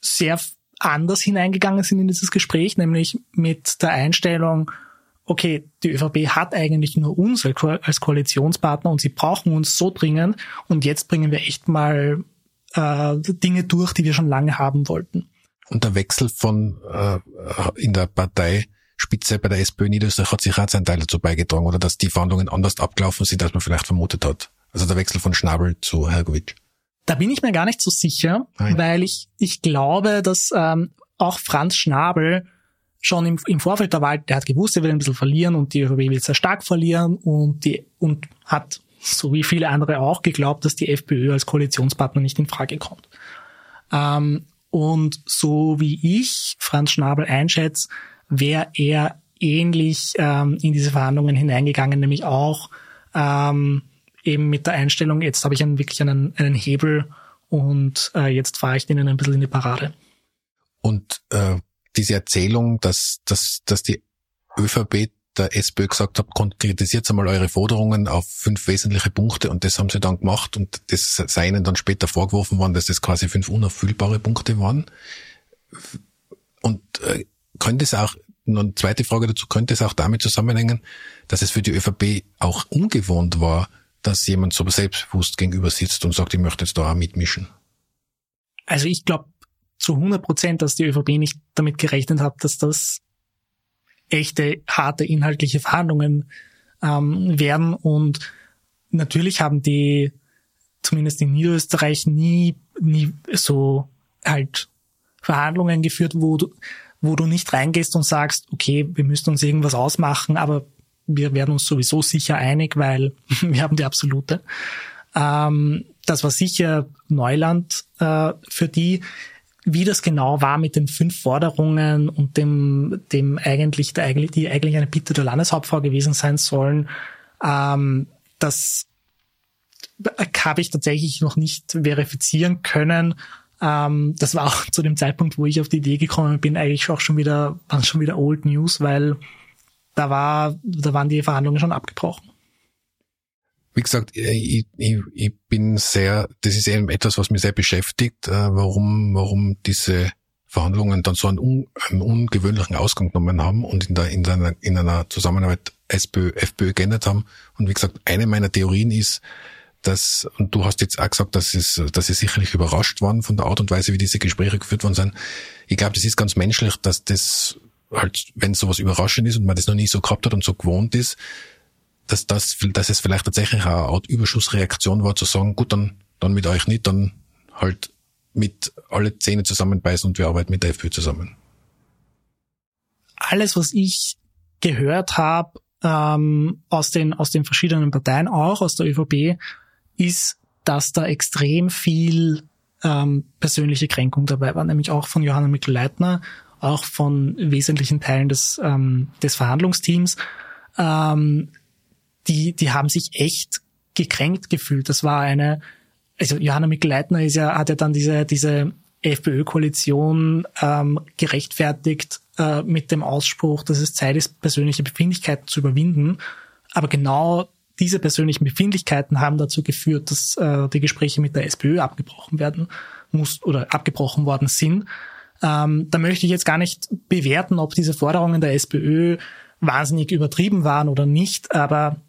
sehr anders hineingegangen sind in dieses Gespräch, nämlich mit der Einstellung, okay, die ÖVP hat eigentlich nur uns als Koalitionspartner und sie brauchen uns so dringend und jetzt bringen wir echt mal äh, Dinge durch, die wir schon lange haben wollten. Und der Wechsel von äh, in der Parteispitze bei der SPÖ Niederösterreich hat sich auch seinen Teil dazu beigetragen, oder dass die Verhandlungen anders abgelaufen sind, als man vielleicht vermutet hat. Also der Wechsel von Schnabel zu Hergovic. Da bin ich mir gar nicht so sicher, Nein. weil ich, ich glaube, dass ähm, auch Franz Schnabel schon im, im Vorfeld der Wahl, der hat gewusst, er will ein bisschen verlieren und die ÖVP will sehr stark verlieren und die und hat, so wie viele andere auch, geglaubt, dass die FPÖ als Koalitionspartner nicht in Frage kommt. Ähm, und so wie ich Franz Schnabel einschätze, wäre er ähnlich ähm, in diese Verhandlungen hineingegangen, nämlich auch ähm, eben mit der Einstellung, jetzt habe ich einen, wirklich einen, einen Hebel und äh, jetzt fahre ich denen ein bisschen in die Parade. Und äh, diese Erzählung, dass, dass, dass die ÖVP der SPÖ gesagt hat, konkretisiert einmal eure Forderungen auf fünf wesentliche Punkte und das haben sie dann gemacht und das sei ihnen dann später vorgeworfen worden, dass das quasi fünf unerfüllbare Punkte waren. Und äh, könnte es auch, eine zweite Frage dazu, könnte es auch damit zusammenhängen, dass es für die ÖVP auch ungewohnt war, dass jemand so selbstbewusst gegenüber sitzt und sagt, ich möchte jetzt da auch mitmischen? Also ich glaube zu 100 Prozent, dass die ÖVP nicht damit gerechnet hat, dass das echte, harte inhaltliche Verhandlungen ähm, werden. Und natürlich haben die, zumindest in Niederösterreich, nie, nie so halt Verhandlungen geführt, wo du, wo du nicht reingehst und sagst, okay, wir müssen uns irgendwas ausmachen, aber wir werden uns sowieso sicher einig, weil (laughs) wir haben die absolute. Ähm, das war sicher Neuland äh, für die. Wie das genau war mit den fünf Forderungen und dem, dem eigentlich, der, die eigentlich eine Bitte der Landeshauptfrau gewesen sein sollen, ähm, das habe ich tatsächlich noch nicht verifizieren können. Ähm, das war auch (laughs) zu dem Zeitpunkt, wo ich auf die Idee gekommen bin, eigentlich auch schon wieder, waren schon wieder Old News, weil da war, da waren die Verhandlungen schon abgebrochen. Wie gesagt, ich, ich, ich bin sehr, das ist eben etwas, was mich sehr beschäftigt, äh, warum, warum diese Verhandlungen dann so einen, un, einen ungewöhnlichen Ausgang genommen haben und in, der, in, einer, in einer Zusammenarbeit SPÖ, FPÖ geändert haben. Und wie gesagt, eine meiner Theorien ist, dass, und du hast jetzt auch gesagt, dass es, dass sie sicherlich überrascht waren von der Art und Weise, wie diese Gespräche geführt worden sind. Ich glaube, das ist ganz menschlich, dass das halt, wenn sowas überraschend ist und man das noch nie so gehabt hat und so gewohnt ist, dass das, dass es vielleicht tatsächlich eine Art Überschussreaktion war, zu sagen, gut, dann, dann mit euch nicht, dann halt mit alle Zähne zusammenbeißen und wir arbeiten mit der FPÖ zusammen. Alles, was ich gehört habe ähm, aus den aus den verschiedenen Parteien, auch aus der ÖVP, ist, dass da extrem viel ähm, persönliche Kränkung dabei war, nämlich auch von Johanna Mikl-Leitner, auch von wesentlichen Teilen des ähm, des Verhandlungsteams. Ähm, die die haben sich echt gekränkt gefühlt. Das war eine also Johanna Mikl-Leitner ist ja, hat ja dann diese, diese FPÖ-Koalition ähm, gerechtfertigt äh, mit dem Ausspruch, dass es Zeit ist, persönliche Befindlichkeiten zu überwinden. Aber genau diese persönlichen Befindlichkeiten haben dazu geführt, dass äh, die Gespräche mit der SPÖ abgebrochen werden muss oder abgebrochen worden sind. Ähm, da möchte ich jetzt gar nicht bewerten, ob diese Forderungen der SPÖ wahnsinnig übertrieben waren oder nicht, aber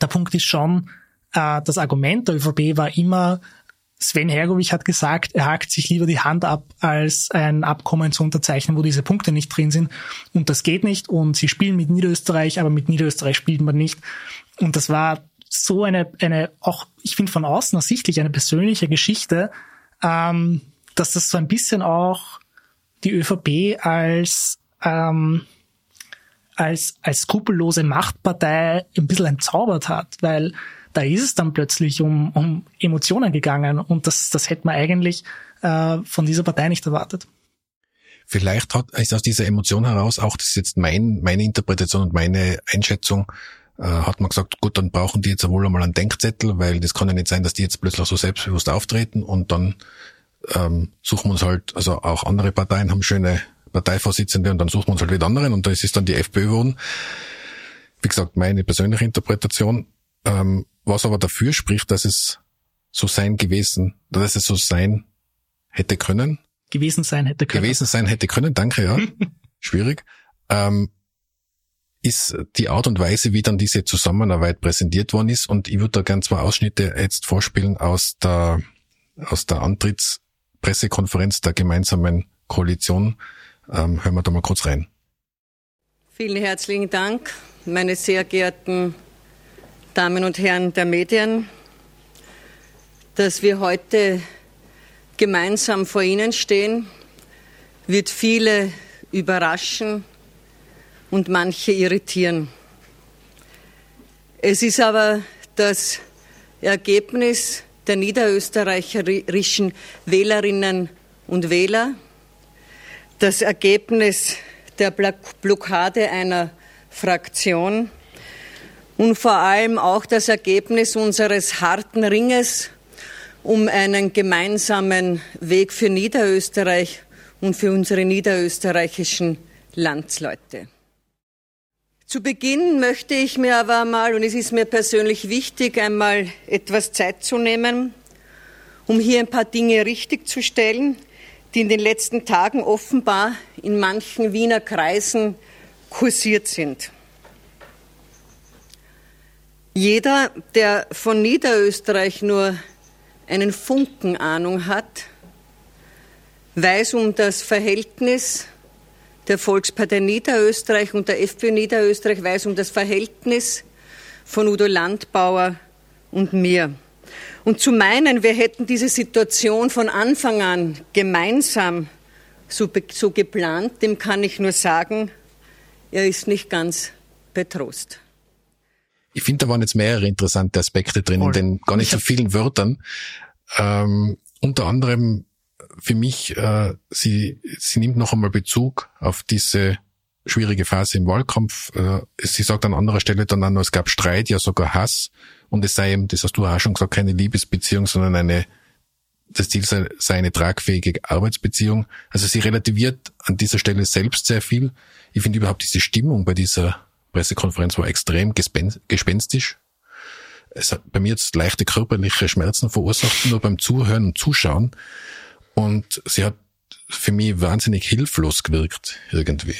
der Punkt ist schon, äh, das Argument der ÖVP war immer, Sven Hergovic hat gesagt, er hakt sich lieber die Hand ab, als ein Abkommen zu unterzeichnen, wo diese Punkte nicht drin sind. Und das geht nicht. Und sie spielen mit Niederösterreich, aber mit Niederösterreich spielt man nicht. Und das war so eine, eine auch, ich finde von außen ersichtlich, eine persönliche Geschichte, ähm, dass das so ein bisschen auch die ÖVP als, ähm, als, als skrupellose Machtpartei ein bisschen entzaubert hat, weil da ist es dann plötzlich um, um Emotionen gegangen und das, das hätte man eigentlich äh, von dieser Partei nicht erwartet. Vielleicht hat ist aus dieser Emotion heraus, auch das ist jetzt mein, meine Interpretation und meine Einschätzung, äh, hat man gesagt, gut, dann brauchen die jetzt wohl einmal einen Denkzettel, weil das kann ja nicht sein, dass die jetzt plötzlich so selbstbewusst auftreten und dann ähm, suchen wir uns halt, also auch andere Parteien haben schöne Parteivorsitzende und dann suchen wir uns halt wieder anderen und da ist es dann die FPÖ geworden. Wie gesagt, meine persönliche Interpretation. Ähm, was aber dafür spricht, dass es so sein gewesen, dass es so sein hätte können. Gewesen sein hätte können. Gewesen sein hätte können, danke, ja. (laughs) Schwierig. Ähm, ist die Art und Weise, wie dann diese Zusammenarbeit präsentiert worden ist. Und ich würde da gern zwei Ausschnitte jetzt vorspielen aus der, aus der Antrittspressekonferenz der gemeinsamen Koalition. Ähm, hören wir da mal kurz rein. Vielen herzlichen Dank, meine sehr geehrten Damen und Herren der Medien, dass wir heute gemeinsam vor Ihnen stehen, wird viele überraschen und manche irritieren. Es ist aber das Ergebnis der niederösterreicherischen Wählerinnen und Wähler, das Ergebnis der Blockade einer Fraktion, und vor allem auch das Ergebnis unseres harten Ringes um einen gemeinsamen Weg für Niederösterreich und für unsere niederösterreichischen Landsleute. Zu Beginn möchte ich mir aber einmal, und es ist mir persönlich wichtig, einmal etwas Zeit zu nehmen, um hier ein paar Dinge richtigzustellen, die in den letzten Tagen offenbar in manchen Wiener Kreisen kursiert sind. Jeder, der von Niederösterreich nur einen Funken Ahnung hat, weiß um das Verhältnis der Volkspartei Niederösterreich und der FPÖ Niederösterreich, weiß um das Verhältnis von Udo Landbauer und mir. Und zu meinen, wir hätten diese Situation von Anfang an gemeinsam so, so geplant, dem kann ich nur sagen, er ist nicht ganz betrost. Ich finde, da waren jetzt mehrere interessante Aspekte drin, in den gar nicht so vielen Wörtern. Ähm, unter anderem für mich, äh, sie, sie nimmt noch einmal Bezug auf diese schwierige Phase im Wahlkampf. Äh, sie sagt an anderer Stelle dann auch noch, es gab Streit, ja sogar Hass. Und es sei eben, das hast du auch schon gesagt, keine Liebesbeziehung, sondern eine, das Ziel sei, sei eine tragfähige Arbeitsbeziehung. Also sie relativiert an dieser Stelle selbst sehr viel. Ich finde überhaupt diese Stimmung bei dieser Pressekonferenz war extrem gespenstisch. Es hat bei mir jetzt leichte körperliche Schmerzen verursacht, nur beim Zuhören und Zuschauen. Und sie hat für mich wahnsinnig hilflos gewirkt, irgendwie.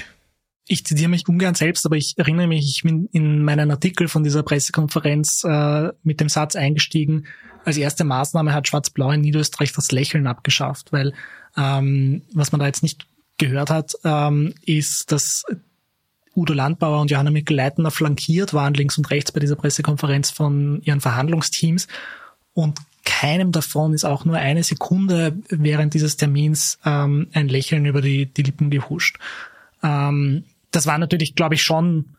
Ich zitiere mich ungern selbst, aber ich erinnere mich, ich bin in meinen Artikel von dieser Pressekonferenz äh, mit dem Satz eingestiegen, als erste Maßnahme hat Schwarz-Blau in Niederösterreich das Lächeln abgeschafft, weil ähm, was man da jetzt nicht gehört hat, ähm, ist, dass Udo Landbauer und Johanna Mikl-Leitner flankiert waren links und rechts bei dieser Pressekonferenz von ihren Verhandlungsteams und keinem davon ist auch nur eine Sekunde während dieses Termins ähm, ein Lächeln über die, die Lippen gehuscht. Ähm, das war natürlich, glaube ich, schon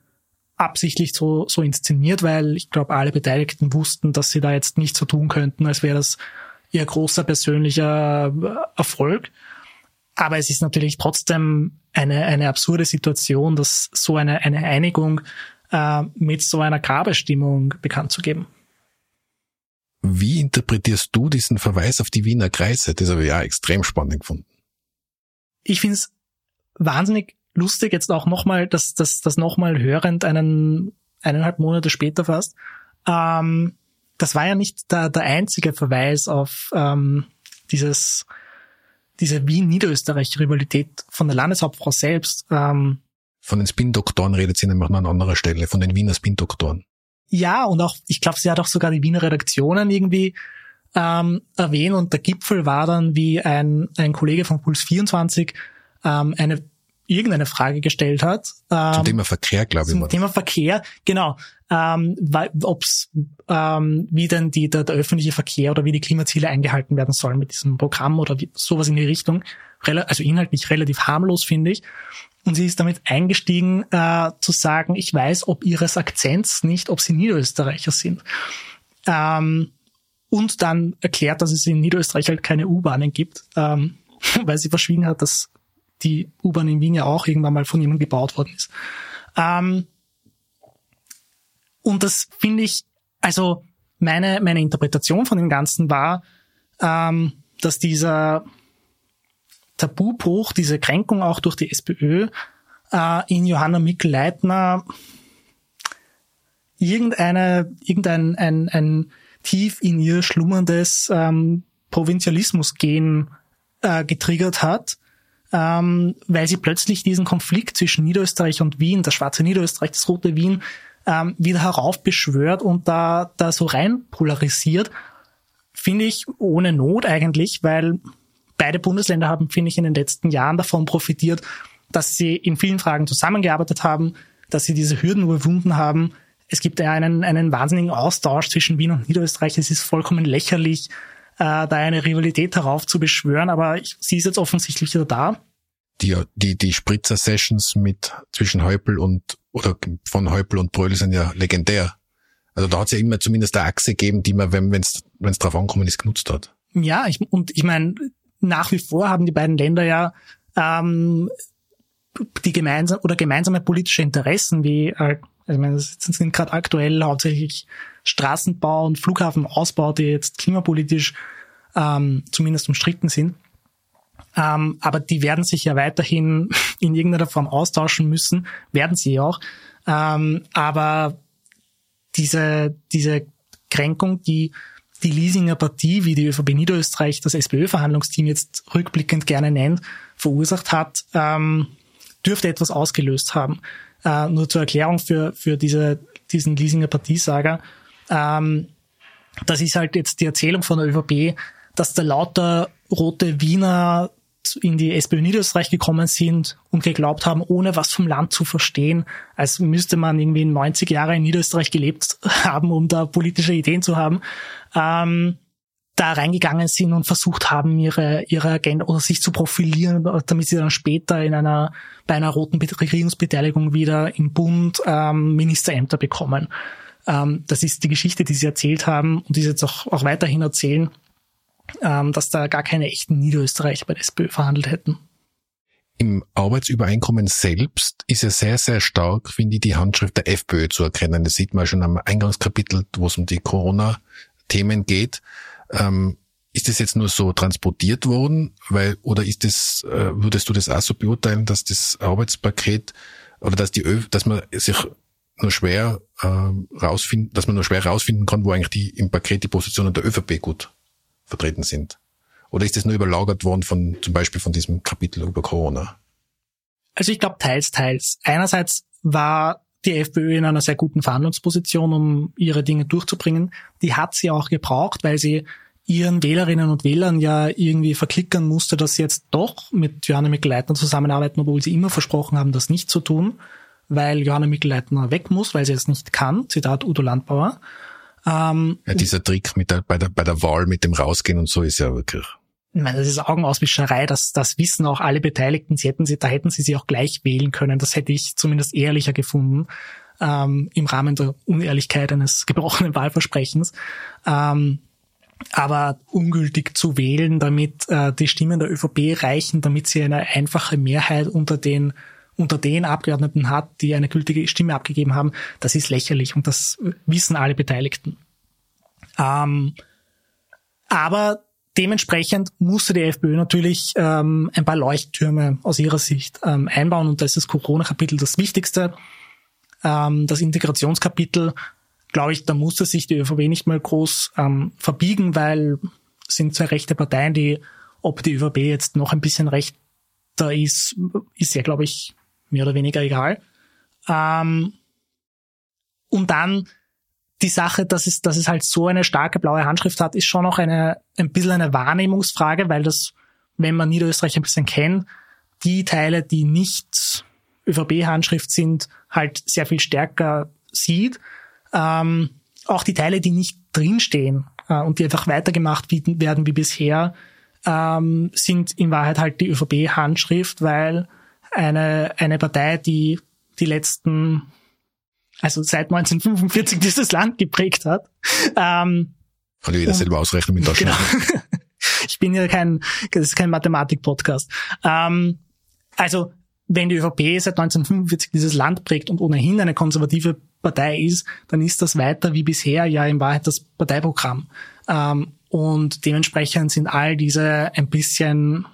absichtlich so, so inszeniert, weil ich glaube, alle Beteiligten wussten, dass sie da jetzt nicht so tun könnten, als wäre das ihr großer persönlicher Erfolg. Aber es ist natürlich trotzdem eine, eine absurde Situation, dass so eine, eine Einigung äh, mit so einer Grabestimmung bekannt zu geben. Wie interpretierst du diesen Verweis auf die Wiener Kreise? Das habe ich ja extrem spannend gefunden. Ich finde es wahnsinnig lustig, jetzt auch nochmal, das, das, das nochmal hörend einen eineinhalb Monate später fast. Ähm, das war ja nicht der, der einzige Verweis auf ähm, dieses diese Wien-Niederösterreich-Rivalität von der Landeshauptfrau selbst. Ähm, von den Spin-Doktoren redet sie nämlich noch an anderer Stelle, von den Wiener Spin-Doktoren. Ja, und auch, ich glaube, sie hat auch sogar die Wiener Redaktionen irgendwie ähm, erwähnt und der Gipfel war dann, wie ein, ein Kollege von Puls 24 ähm, eine irgendeine Frage gestellt hat. Ähm, zum Thema Verkehr, glaube ich. Zum Thema Verkehr, genau. Ähm, ob's, ähm, wie denn die, der, der öffentliche Verkehr oder wie die Klimaziele eingehalten werden sollen mit diesem Programm oder wie, sowas in die Richtung. Also inhaltlich relativ harmlos, finde ich. Und sie ist damit eingestiegen, äh, zu sagen, ich weiß ob ihres Akzents nicht, ob sie Niederösterreicher sind. Ähm, und dann erklärt, dass es in Niederösterreich halt keine U-Bahnen gibt, ähm, (laughs) weil sie verschwiegen hat, dass die U-Bahn in Wien ja auch irgendwann mal von jemandem gebaut worden ist. Ähm, und das finde ich, also meine, meine Interpretation von dem Ganzen war, ähm, dass dieser Tabubruch, diese Kränkung auch durch die SPÖ äh, in Johanna Mikl-Leitner irgendeine, irgendein ein, ein tief in ihr schlummerndes ähm, Provinzialismus-Gen äh, getriggert hat, ähm, weil sie plötzlich diesen Konflikt zwischen Niederösterreich und Wien, das schwarze Niederösterreich, das rote Wien, ähm, wieder heraufbeschwört und da, da so rein polarisiert, finde ich ohne Not eigentlich, weil beide Bundesländer haben, finde ich, in den letzten Jahren davon profitiert, dass sie in vielen Fragen zusammengearbeitet haben, dass sie diese Hürden überwunden haben. Es gibt ja einen, einen wahnsinnigen Austausch zwischen Wien und Niederösterreich. Es ist vollkommen lächerlich, äh, da eine Rivalität heraufzubeschwören, aber ich, sie ist jetzt offensichtlich wieder da. Die, die, die Spritzer-Sessions mit zwischen Häupl und oder von Häupl und Bröll sind ja legendär. Also da hat es ja immer zumindest eine Achse gegeben, die man, wenn es wenn's drauf ankommen ist, genutzt hat. Ja, ich, und ich meine, nach wie vor haben die beiden Länder ja ähm, die gemeinsam oder gemeinsame politische Interessen, wie äh, also ich meine, das sind gerade aktuell hauptsächlich Straßenbau und Flughafenausbau, die jetzt klimapolitisch ähm, zumindest umstritten sind. Ähm, aber die werden sich ja weiterhin (laughs) in irgendeiner Form austauschen müssen, werden sie auch. Ähm, aber diese, diese Kränkung, die die Leasinger Partie, wie die ÖVP Niederösterreich das SPÖ-Verhandlungsteam jetzt rückblickend gerne nennt, verursacht hat, ähm, dürfte etwas ausgelöst haben. Äh, nur zur Erklärung für, für diese, diesen Leasinger Partiesager. Ähm, das ist halt jetzt die Erzählung von der ÖVP, dass da lauter rote Wiener in die SPÖ Niederösterreich gekommen sind und geglaubt haben, ohne was vom Land zu verstehen, als müsste man irgendwie 90 Jahre in Niederösterreich gelebt (laughs) haben, um da politische Ideen zu haben, ähm, da reingegangen sind und versucht haben, ihre, ihre Agenda oder sich zu profilieren, damit sie dann später in einer, bei einer roten Regierungsbeteiligung wieder im Bund ähm, Ministerämter bekommen. Ähm, das ist die Geschichte, die sie erzählt haben und die sie jetzt auch, auch weiterhin erzählen ähm, dass da gar keine echten Niederösterreicher bei der SPÖ verhandelt hätten. im Arbeitsübereinkommen selbst ist ja sehr, sehr stark, finde ich, die Handschrift der FPÖ zu erkennen. Das sieht man schon am Eingangskapitel, wo es um die Corona-Themen geht. Ähm, ist das jetzt nur so transportiert worden, weil oder ist das, äh, würdest du das auch so beurteilen, dass das Arbeitspaket oder dass die Ö dass man sich nur schwer äh, rausfinden, dass man nur schwer rausfinden kann, wo eigentlich die im Paket die Positionen der ÖVP gut vertreten sind? Oder ist das nur überlagert worden von zum Beispiel von diesem Kapitel über Corona? Also ich glaube teils, teils. Einerseits war die FPÖ in einer sehr guten Verhandlungsposition, um ihre Dinge durchzubringen. Die hat sie auch gebraucht, weil sie ihren Wählerinnen und Wählern ja irgendwie verklickern musste, dass sie jetzt doch mit Johanna Mikl-Leitner zusammenarbeiten, obwohl sie immer versprochen haben, das nicht zu tun, weil Johanna Mikl-Leitner weg muss, weil sie es nicht kann. Zitat Udo Landbauer. Ähm, ja, dieser Trick mit der, bei, der, bei der Wahl mit dem Rausgehen und so ist ja wirklich. Ich meine, das ist Augenauswischerei, das, das wissen auch alle Beteiligten. Sie hätten sie, da hätten sie sie auch gleich wählen können. Das hätte ich zumindest ehrlicher gefunden ähm, im Rahmen der Unehrlichkeit eines (laughs) gebrochenen Wahlversprechens. Ähm, aber ungültig zu wählen, damit äh, die Stimmen der ÖVP reichen, damit sie eine einfache Mehrheit unter den unter den Abgeordneten hat, die eine gültige Stimme abgegeben haben, das ist lächerlich und das wissen alle Beteiligten. Ähm, aber dementsprechend musste die FPÖ natürlich ähm, ein paar Leuchttürme aus ihrer Sicht ähm, einbauen und da ist das Corona-Kapitel das Wichtigste. Ähm, das Integrationskapitel glaube ich, da musste sich die ÖVP nicht mal groß ähm, verbiegen, weil sind zwei rechte Parteien, die, ob die ÖVP jetzt noch ein bisschen rechter ist, ist ja, glaube ich, mehr oder weniger egal. Ähm, und dann die Sache, dass es, dass es halt so eine starke blaue Handschrift hat, ist schon noch eine, ein bisschen eine Wahrnehmungsfrage, weil das, wenn man Niederösterreich ein bisschen kennt, die Teile, die nicht ÖVP-Handschrift sind, halt sehr viel stärker sieht ähm, auch die Teile, die nicht drinstehen äh, und die einfach weitergemacht werden wie bisher, ähm, sind in Wahrheit halt die ÖVP-Handschrift, weil eine, eine Partei, die die letzten, also seit 1945 (laughs) dieses Land geprägt hat. Ähm, Kann jeder selber ausrechnen mit Deutschland. Genau. (laughs) ich bin ja kein, das ist kein Mathematik-Podcast. Ähm, also wenn die ÖVP seit 1945 dieses Land prägt und ohnehin eine konservative Partei ist, dann ist das weiter wie bisher ja in Wahrheit das Parteiprogramm. Ähm, und dementsprechend sind all diese ein bisschen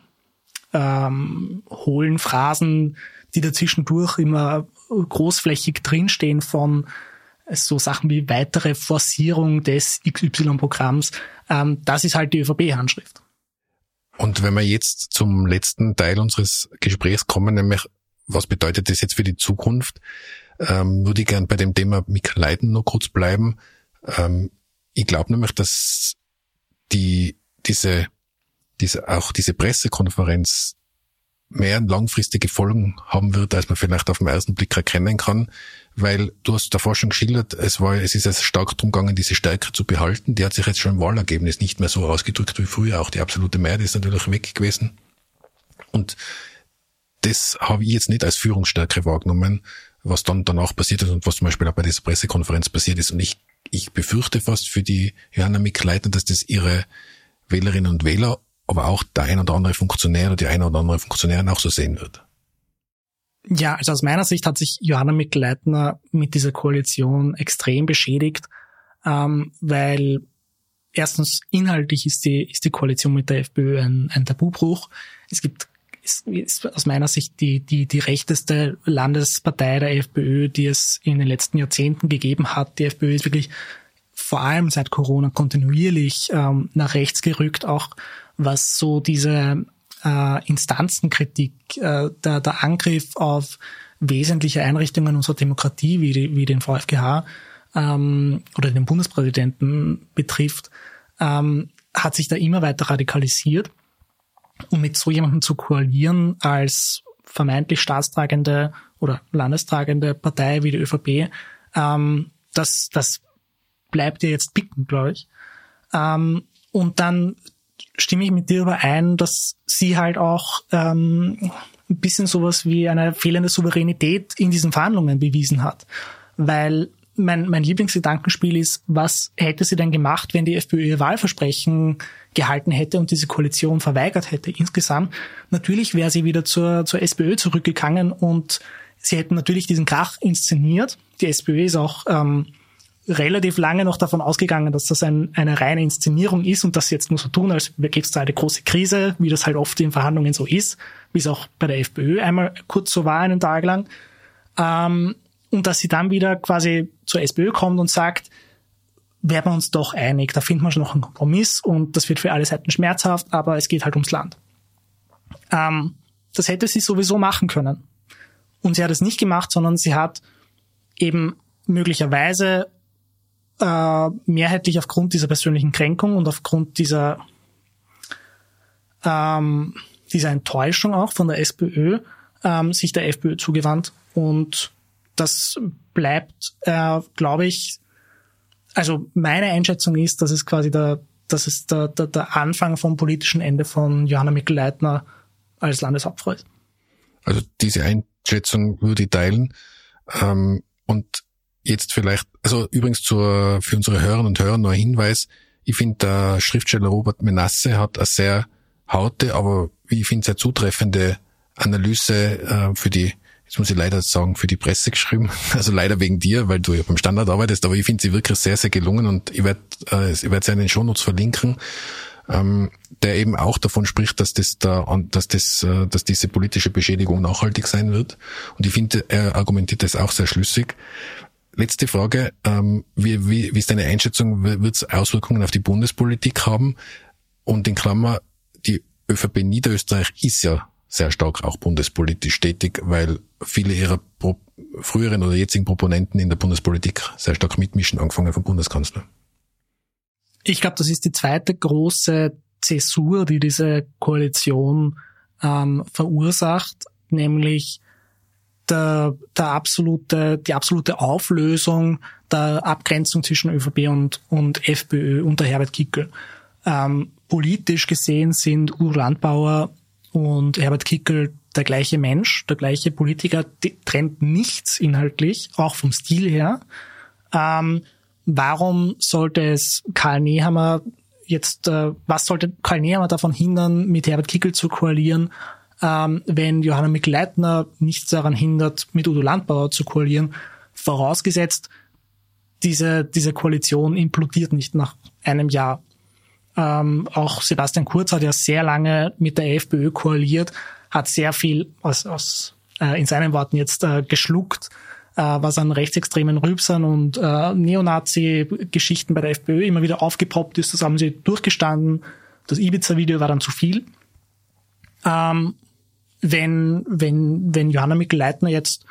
ähm, hohlen Phrasen, die dazwischendurch immer großflächig drinstehen von so Sachen wie weitere Forcierung des XY-Programms, ähm, das ist halt die ÖVP-Handschrift. Und wenn wir jetzt zum letzten Teil unseres Gesprächs kommen, nämlich was bedeutet das jetzt für die Zukunft, ähm, würde ich gern bei dem Thema Michael Leiden noch kurz bleiben. Ähm, ich glaube nämlich, dass die, diese, diese, auch diese Pressekonferenz mehr langfristige Folgen haben wird, als man vielleicht auf den ersten Blick erkennen kann, weil du hast davor schon geschildert, es war, es ist es stark darum gegangen, diese Stärke zu behalten. Die hat sich jetzt schon im Wahlergebnis nicht mehr so ausgedrückt wie früher. Auch die absolute Mehrheit ist natürlich weg gewesen. Und das habe ich jetzt nicht als Führungsstärke wahrgenommen, was dann danach passiert ist und was zum Beispiel auch bei dieser Pressekonferenz passiert ist. Und ich, ich befürchte fast für die Johanna Mikl-Leitner, dass das ihre Wählerinnen und Wähler, aber auch der ein oder andere Funktionär oder die eine oder andere Funktionärin auch so sehen wird. Ja, also aus meiner Sicht hat sich Johanna Mikl-Leitner mit dieser Koalition extrem beschädigt, ähm, weil erstens inhaltlich ist die, ist die Koalition mit der FPÖ ein, ein Tabubruch. Es gibt ist, ist aus meiner Sicht die, die, die rechteste Landespartei der FPÖ, die es in den letzten Jahrzehnten gegeben hat. Die FPÖ ist wirklich vor allem seit Corona kontinuierlich ähm, nach rechts gerückt, auch was so diese äh, Instanzenkritik, äh, der, der Angriff auf wesentliche Einrichtungen unserer Demokratie wie, die, wie den VfGH ähm, oder den Bundespräsidenten betrifft, ähm, hat sich da immer weiter radikalisiert. Und mit so jemandem zu koalieren als vermeintlich staatstragende oder landestragende Partei wie die ÖVP, ähm, das, das bleibt dir jetzt bicken, glaube ich. Ähm, und dann stimme ich mit dir überein, dass sie halt auch ähm, ein bisschen sowas wie eine fehlende Souveränität in diesen Verhandlungen bewiesen hat. Weil mein, mein Lieblingsgedankenspiel ist, was hätte sie denn gemacht, wenn die FPÖ ihr Wahlversprechen gehalten hätte und diese Koalition verweigert hätte insgesamt? Natürlich wäre sie wieder zur, zur SPÖ zurückgegangen und sie hätten natürlich diesen Krach inszeniert. Die SPÖ ist auch ähm, relativ lange noch davon ausgegangen, dass das ein, eine reine Inszenierung ist und dass sie jetzt nur so tun, als gäbe es da eine große Krise, wie das halt oft in Verhandlungen so ist, wie es auch bei der FPÖ einmal kurz so war, einen Tag lang. Ähm, und dass sie dann wieder quasi zur SPÖ kommt und sagt, werden wir uns doch einig, da finden wir schon noch einen Kompromiss und das wird für alle Seiten schmerzhaft, aber es geht halt ums Land. Ähm, das hätte sie sowieso machen können. Und sie hat es nicht gemacht, sondern sie hat eben möglicherweise äh, mehrheitlich aufgrund dieser persönlichen Kränkung und aufgrund dieser, ähm, dieser Enttäuschung auch von der SPÖ ähm, sich der FPÖ zugewandt und das bleibt, äh, glaube ich, also meine Einschätzung ist, dass es quasi der, dass es der, der, der Anfang vom politischen Ende von Johanna Mikl-Leitner als Landeshauptfrau ist. Also diese Einschätzung würde ich teilen. Ähm, und jetzt vielleicht, also übrigens zur, für unsere Hörerinnen und Hörer nur ein Hinweis. Ich finde, der Schriftsteller Robert Menasse hat eine sehr haute, aber wie ich finde, sehr zutreffende Analyse äh, für die jetzt muss ich leider sagen, für die Presse geschrieben. (laughs) Also leider wegen dir, weil du ja beim Standard arbeitest, aber ich finde sie wirklich sehr, sehr gelungen und ich werde äh, ich werde sie in den Shownotes verlinken, ähm, der eben auch davon spricht, dass das da, dass das, äh, dass diese politische Beschädigung nachhaltig sein wird. Und ich finde, er argumentiert das auch sehr schlüssig. Letzte Frage, ähm, wie, wie, wie ist deine Einschätzung, wird es Auswirkungen auf die Bundespolitik haben? Und in Klammer, die ÖVP Niederösterreich ist ja sehr stark auch bundespolitisch tätig, weil viele ihrer Pro früheren oder jetzigen Proponenten in der Bundespolitik sehr stark mitmischen, angefangen vom Bundeskanzler. Ich glaube, das ist die zweite große Zäsur, die diese Koalition ähm, verursacht, nämlich der, der absolute, die absolute Auflösung der Abgrenzung zwischen ÖVP und, und FPÖ unter Herbert Kickel. Ähm, politisch gesehen sind Udo Landbauer und Herbert Kickel der gleiche Mensch, der gleiche Politiker, trennt nichts inhaltlich, auch vom Stil her. Ähm, warum sollte es Karl Nehammer jetzt, äh, was sollte Karl Nehammer davon hindern, mit Herbert Kickel zu koalieren, ähm, wenn Johanna Mikl-Leitner nichts daran hindert, mit Udo Landbauer zu koalieren, vorausgesetzt, diese, diese Koalition implodiert nicht nach einem Jahr. Ähm, auch Sebastian Kurz hat ja sehr lange mit der FPÖ koaliert, hat sehr viel aus, aus äh, in seinen Worten jetzt äh, geschluckt, äh, was an rechtsextremen Rülpsern und äh, Neonazi-Geschichten bei der FPÖ immer wieder aufgepoppt ist. Das haben sie durchgestanden. Das Ibiza-Video war dann zu viel. Ähm, wenn, wenn, wenn Johanna Mikl-Leitner jetzt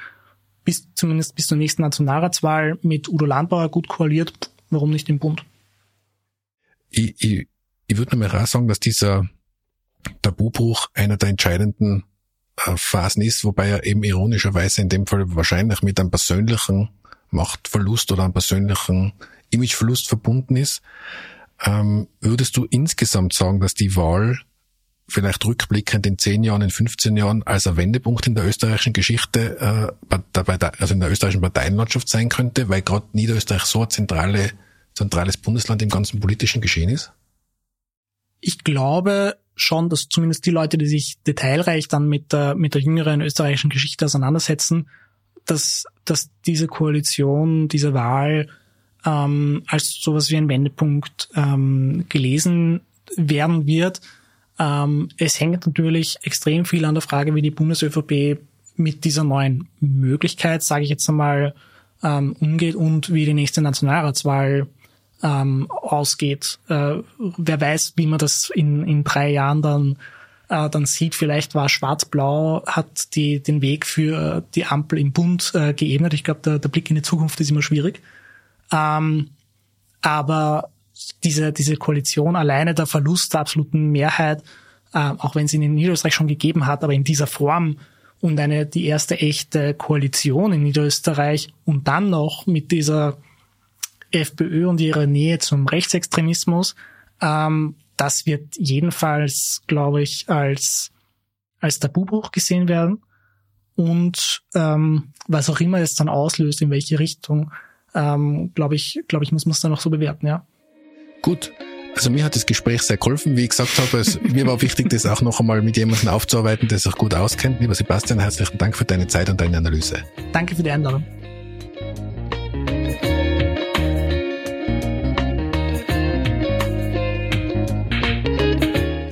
bis, zumindest bis zur nächsten Nationalratswahl mit Udo Landbauer gut koaliert, warum nicht im Bund? Ich, ich, ich würde nämlich auch sagen, dass dieser Tabubruch einer der entscheidenden äh, Phasen ist, wobei er eben ironischerweise in dem Fall wahrscheinlich mit einem persönlichen Machtverlust oder einem persönlichen Imageverlust verbunden ist. Ähm, würdest du insgesamt sagen, dass die Wahl vielleicht rückblickend in zehn Jahren, in 15 Jahren als ein Wendepunkt in der österreichischen Geschichte, äh, dabei, also in der österreichischen Parteienlandschaft sein könnte, weil gerade Niederösterreich so ein zentrale, zentrales Bundesland im ganzen politischen Geschehen ist? Ich glaube schon, dass zumindest die Leute, die sich detailreich dann mit der, mit der jüngeren österreichischen Geschichte auseinandersetzen, dass, dass diese Koalition, diese Wahl ähm, als sowas wie ein Wendepunkt ähm, gelesen werden wird ähm, es hängt natürlich extrem viel an der Frage, wie die Bundes-ÖVP mit dieser neuen Möglichkeit, sage ich jetzt einmal, ähm, umgeht und wie die nächste Nationalratswahl ähm, ausgeht. Äh, wer weiß, wie man das in, in drei Jahren dann äh, dann sieht, vielleicht war Schwarz-Blau, hat die, den Weg für die Ampel im Bund äh, geebnet. Ich glaube, der, der Blick in die Zukunft ist immer schwierig. Ähm, aber diese, diese Koalition alleine der Verlust der absoluten Mehrheit, äh, auch wenn es ihn in Niederösterreich schon gegeben hat, aber in dieser Form und eine, die erste echte Koalition in Niederösterreich und dann noch mit dieser FPÖ und ihrer Nähe zum Rechtsextremismus, ähm, das wird jedenfalls, glaube ich, als, als Tabubruch gesehen werden. Und ähm, was auch immer es dann auslöst, in welche Richtung, ähm, glaube ich, glaube ich, muss man es dann auch so bewerten, ja. Gut. Also mir hat das Gespräch sehr geholfen. Wie ich gesagt habe, es, (laughs) mir war wichtig, das auch noch einmal mit jemandem aufzuarbeiten, der sich gut auskennt. Lieber Sebastian, herzlichen Dank für deine Zeit und deine Analyse. Danke für die Einladung.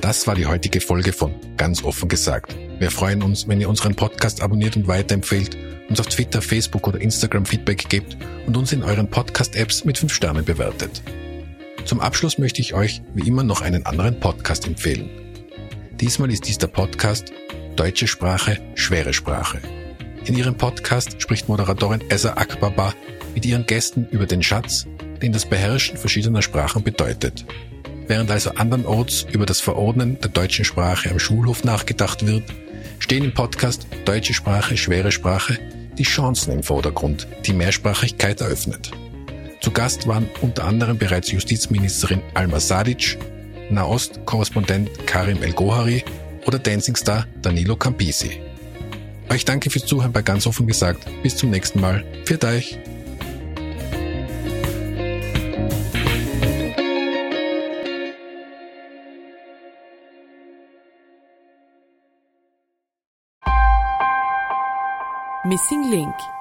Das war die heutige Folge von Ganz offen gesagt. Wir freuen uns, wenn ihr unseren Podcast abonniert und weiterempfehlt, uns auf Twitter, Facebook oder Instagram Feedback gebt und uns in euren Podcast-Apps mit 5 Sternen bewertet. Zum Abschluss möchte ich euch wie immer noch einen anderen Podcast empfehlen. Diesmal ist dies der Podcast Deutsche Sprache, schwere Sprache. In ihrem Podcast spricht Moderatorin Esa Akbaba mit ihren Gästen über den Schatz, den das Beherrschen verschiedener Sprachen bedeutet. Während also andernorts über das Verordnen der deutschen Sprache am Schulhof nachgedacht wird, stehen im Podcast Deutsche Sprache, schwere Sprache die Chancen im Vordergrund, die Mehrsprachigkeit eröffnet. Zu Gast waren unter anderem bereits Justizministerin Alma Sadic, Nahost-Korrespondent Karim El-Gohari oder Dancingstar Danilo Campisi. Euch danke fürs Zuhören bei ganz offen gesagt. Bis zum nächsten Mal. Für euch. Missing Link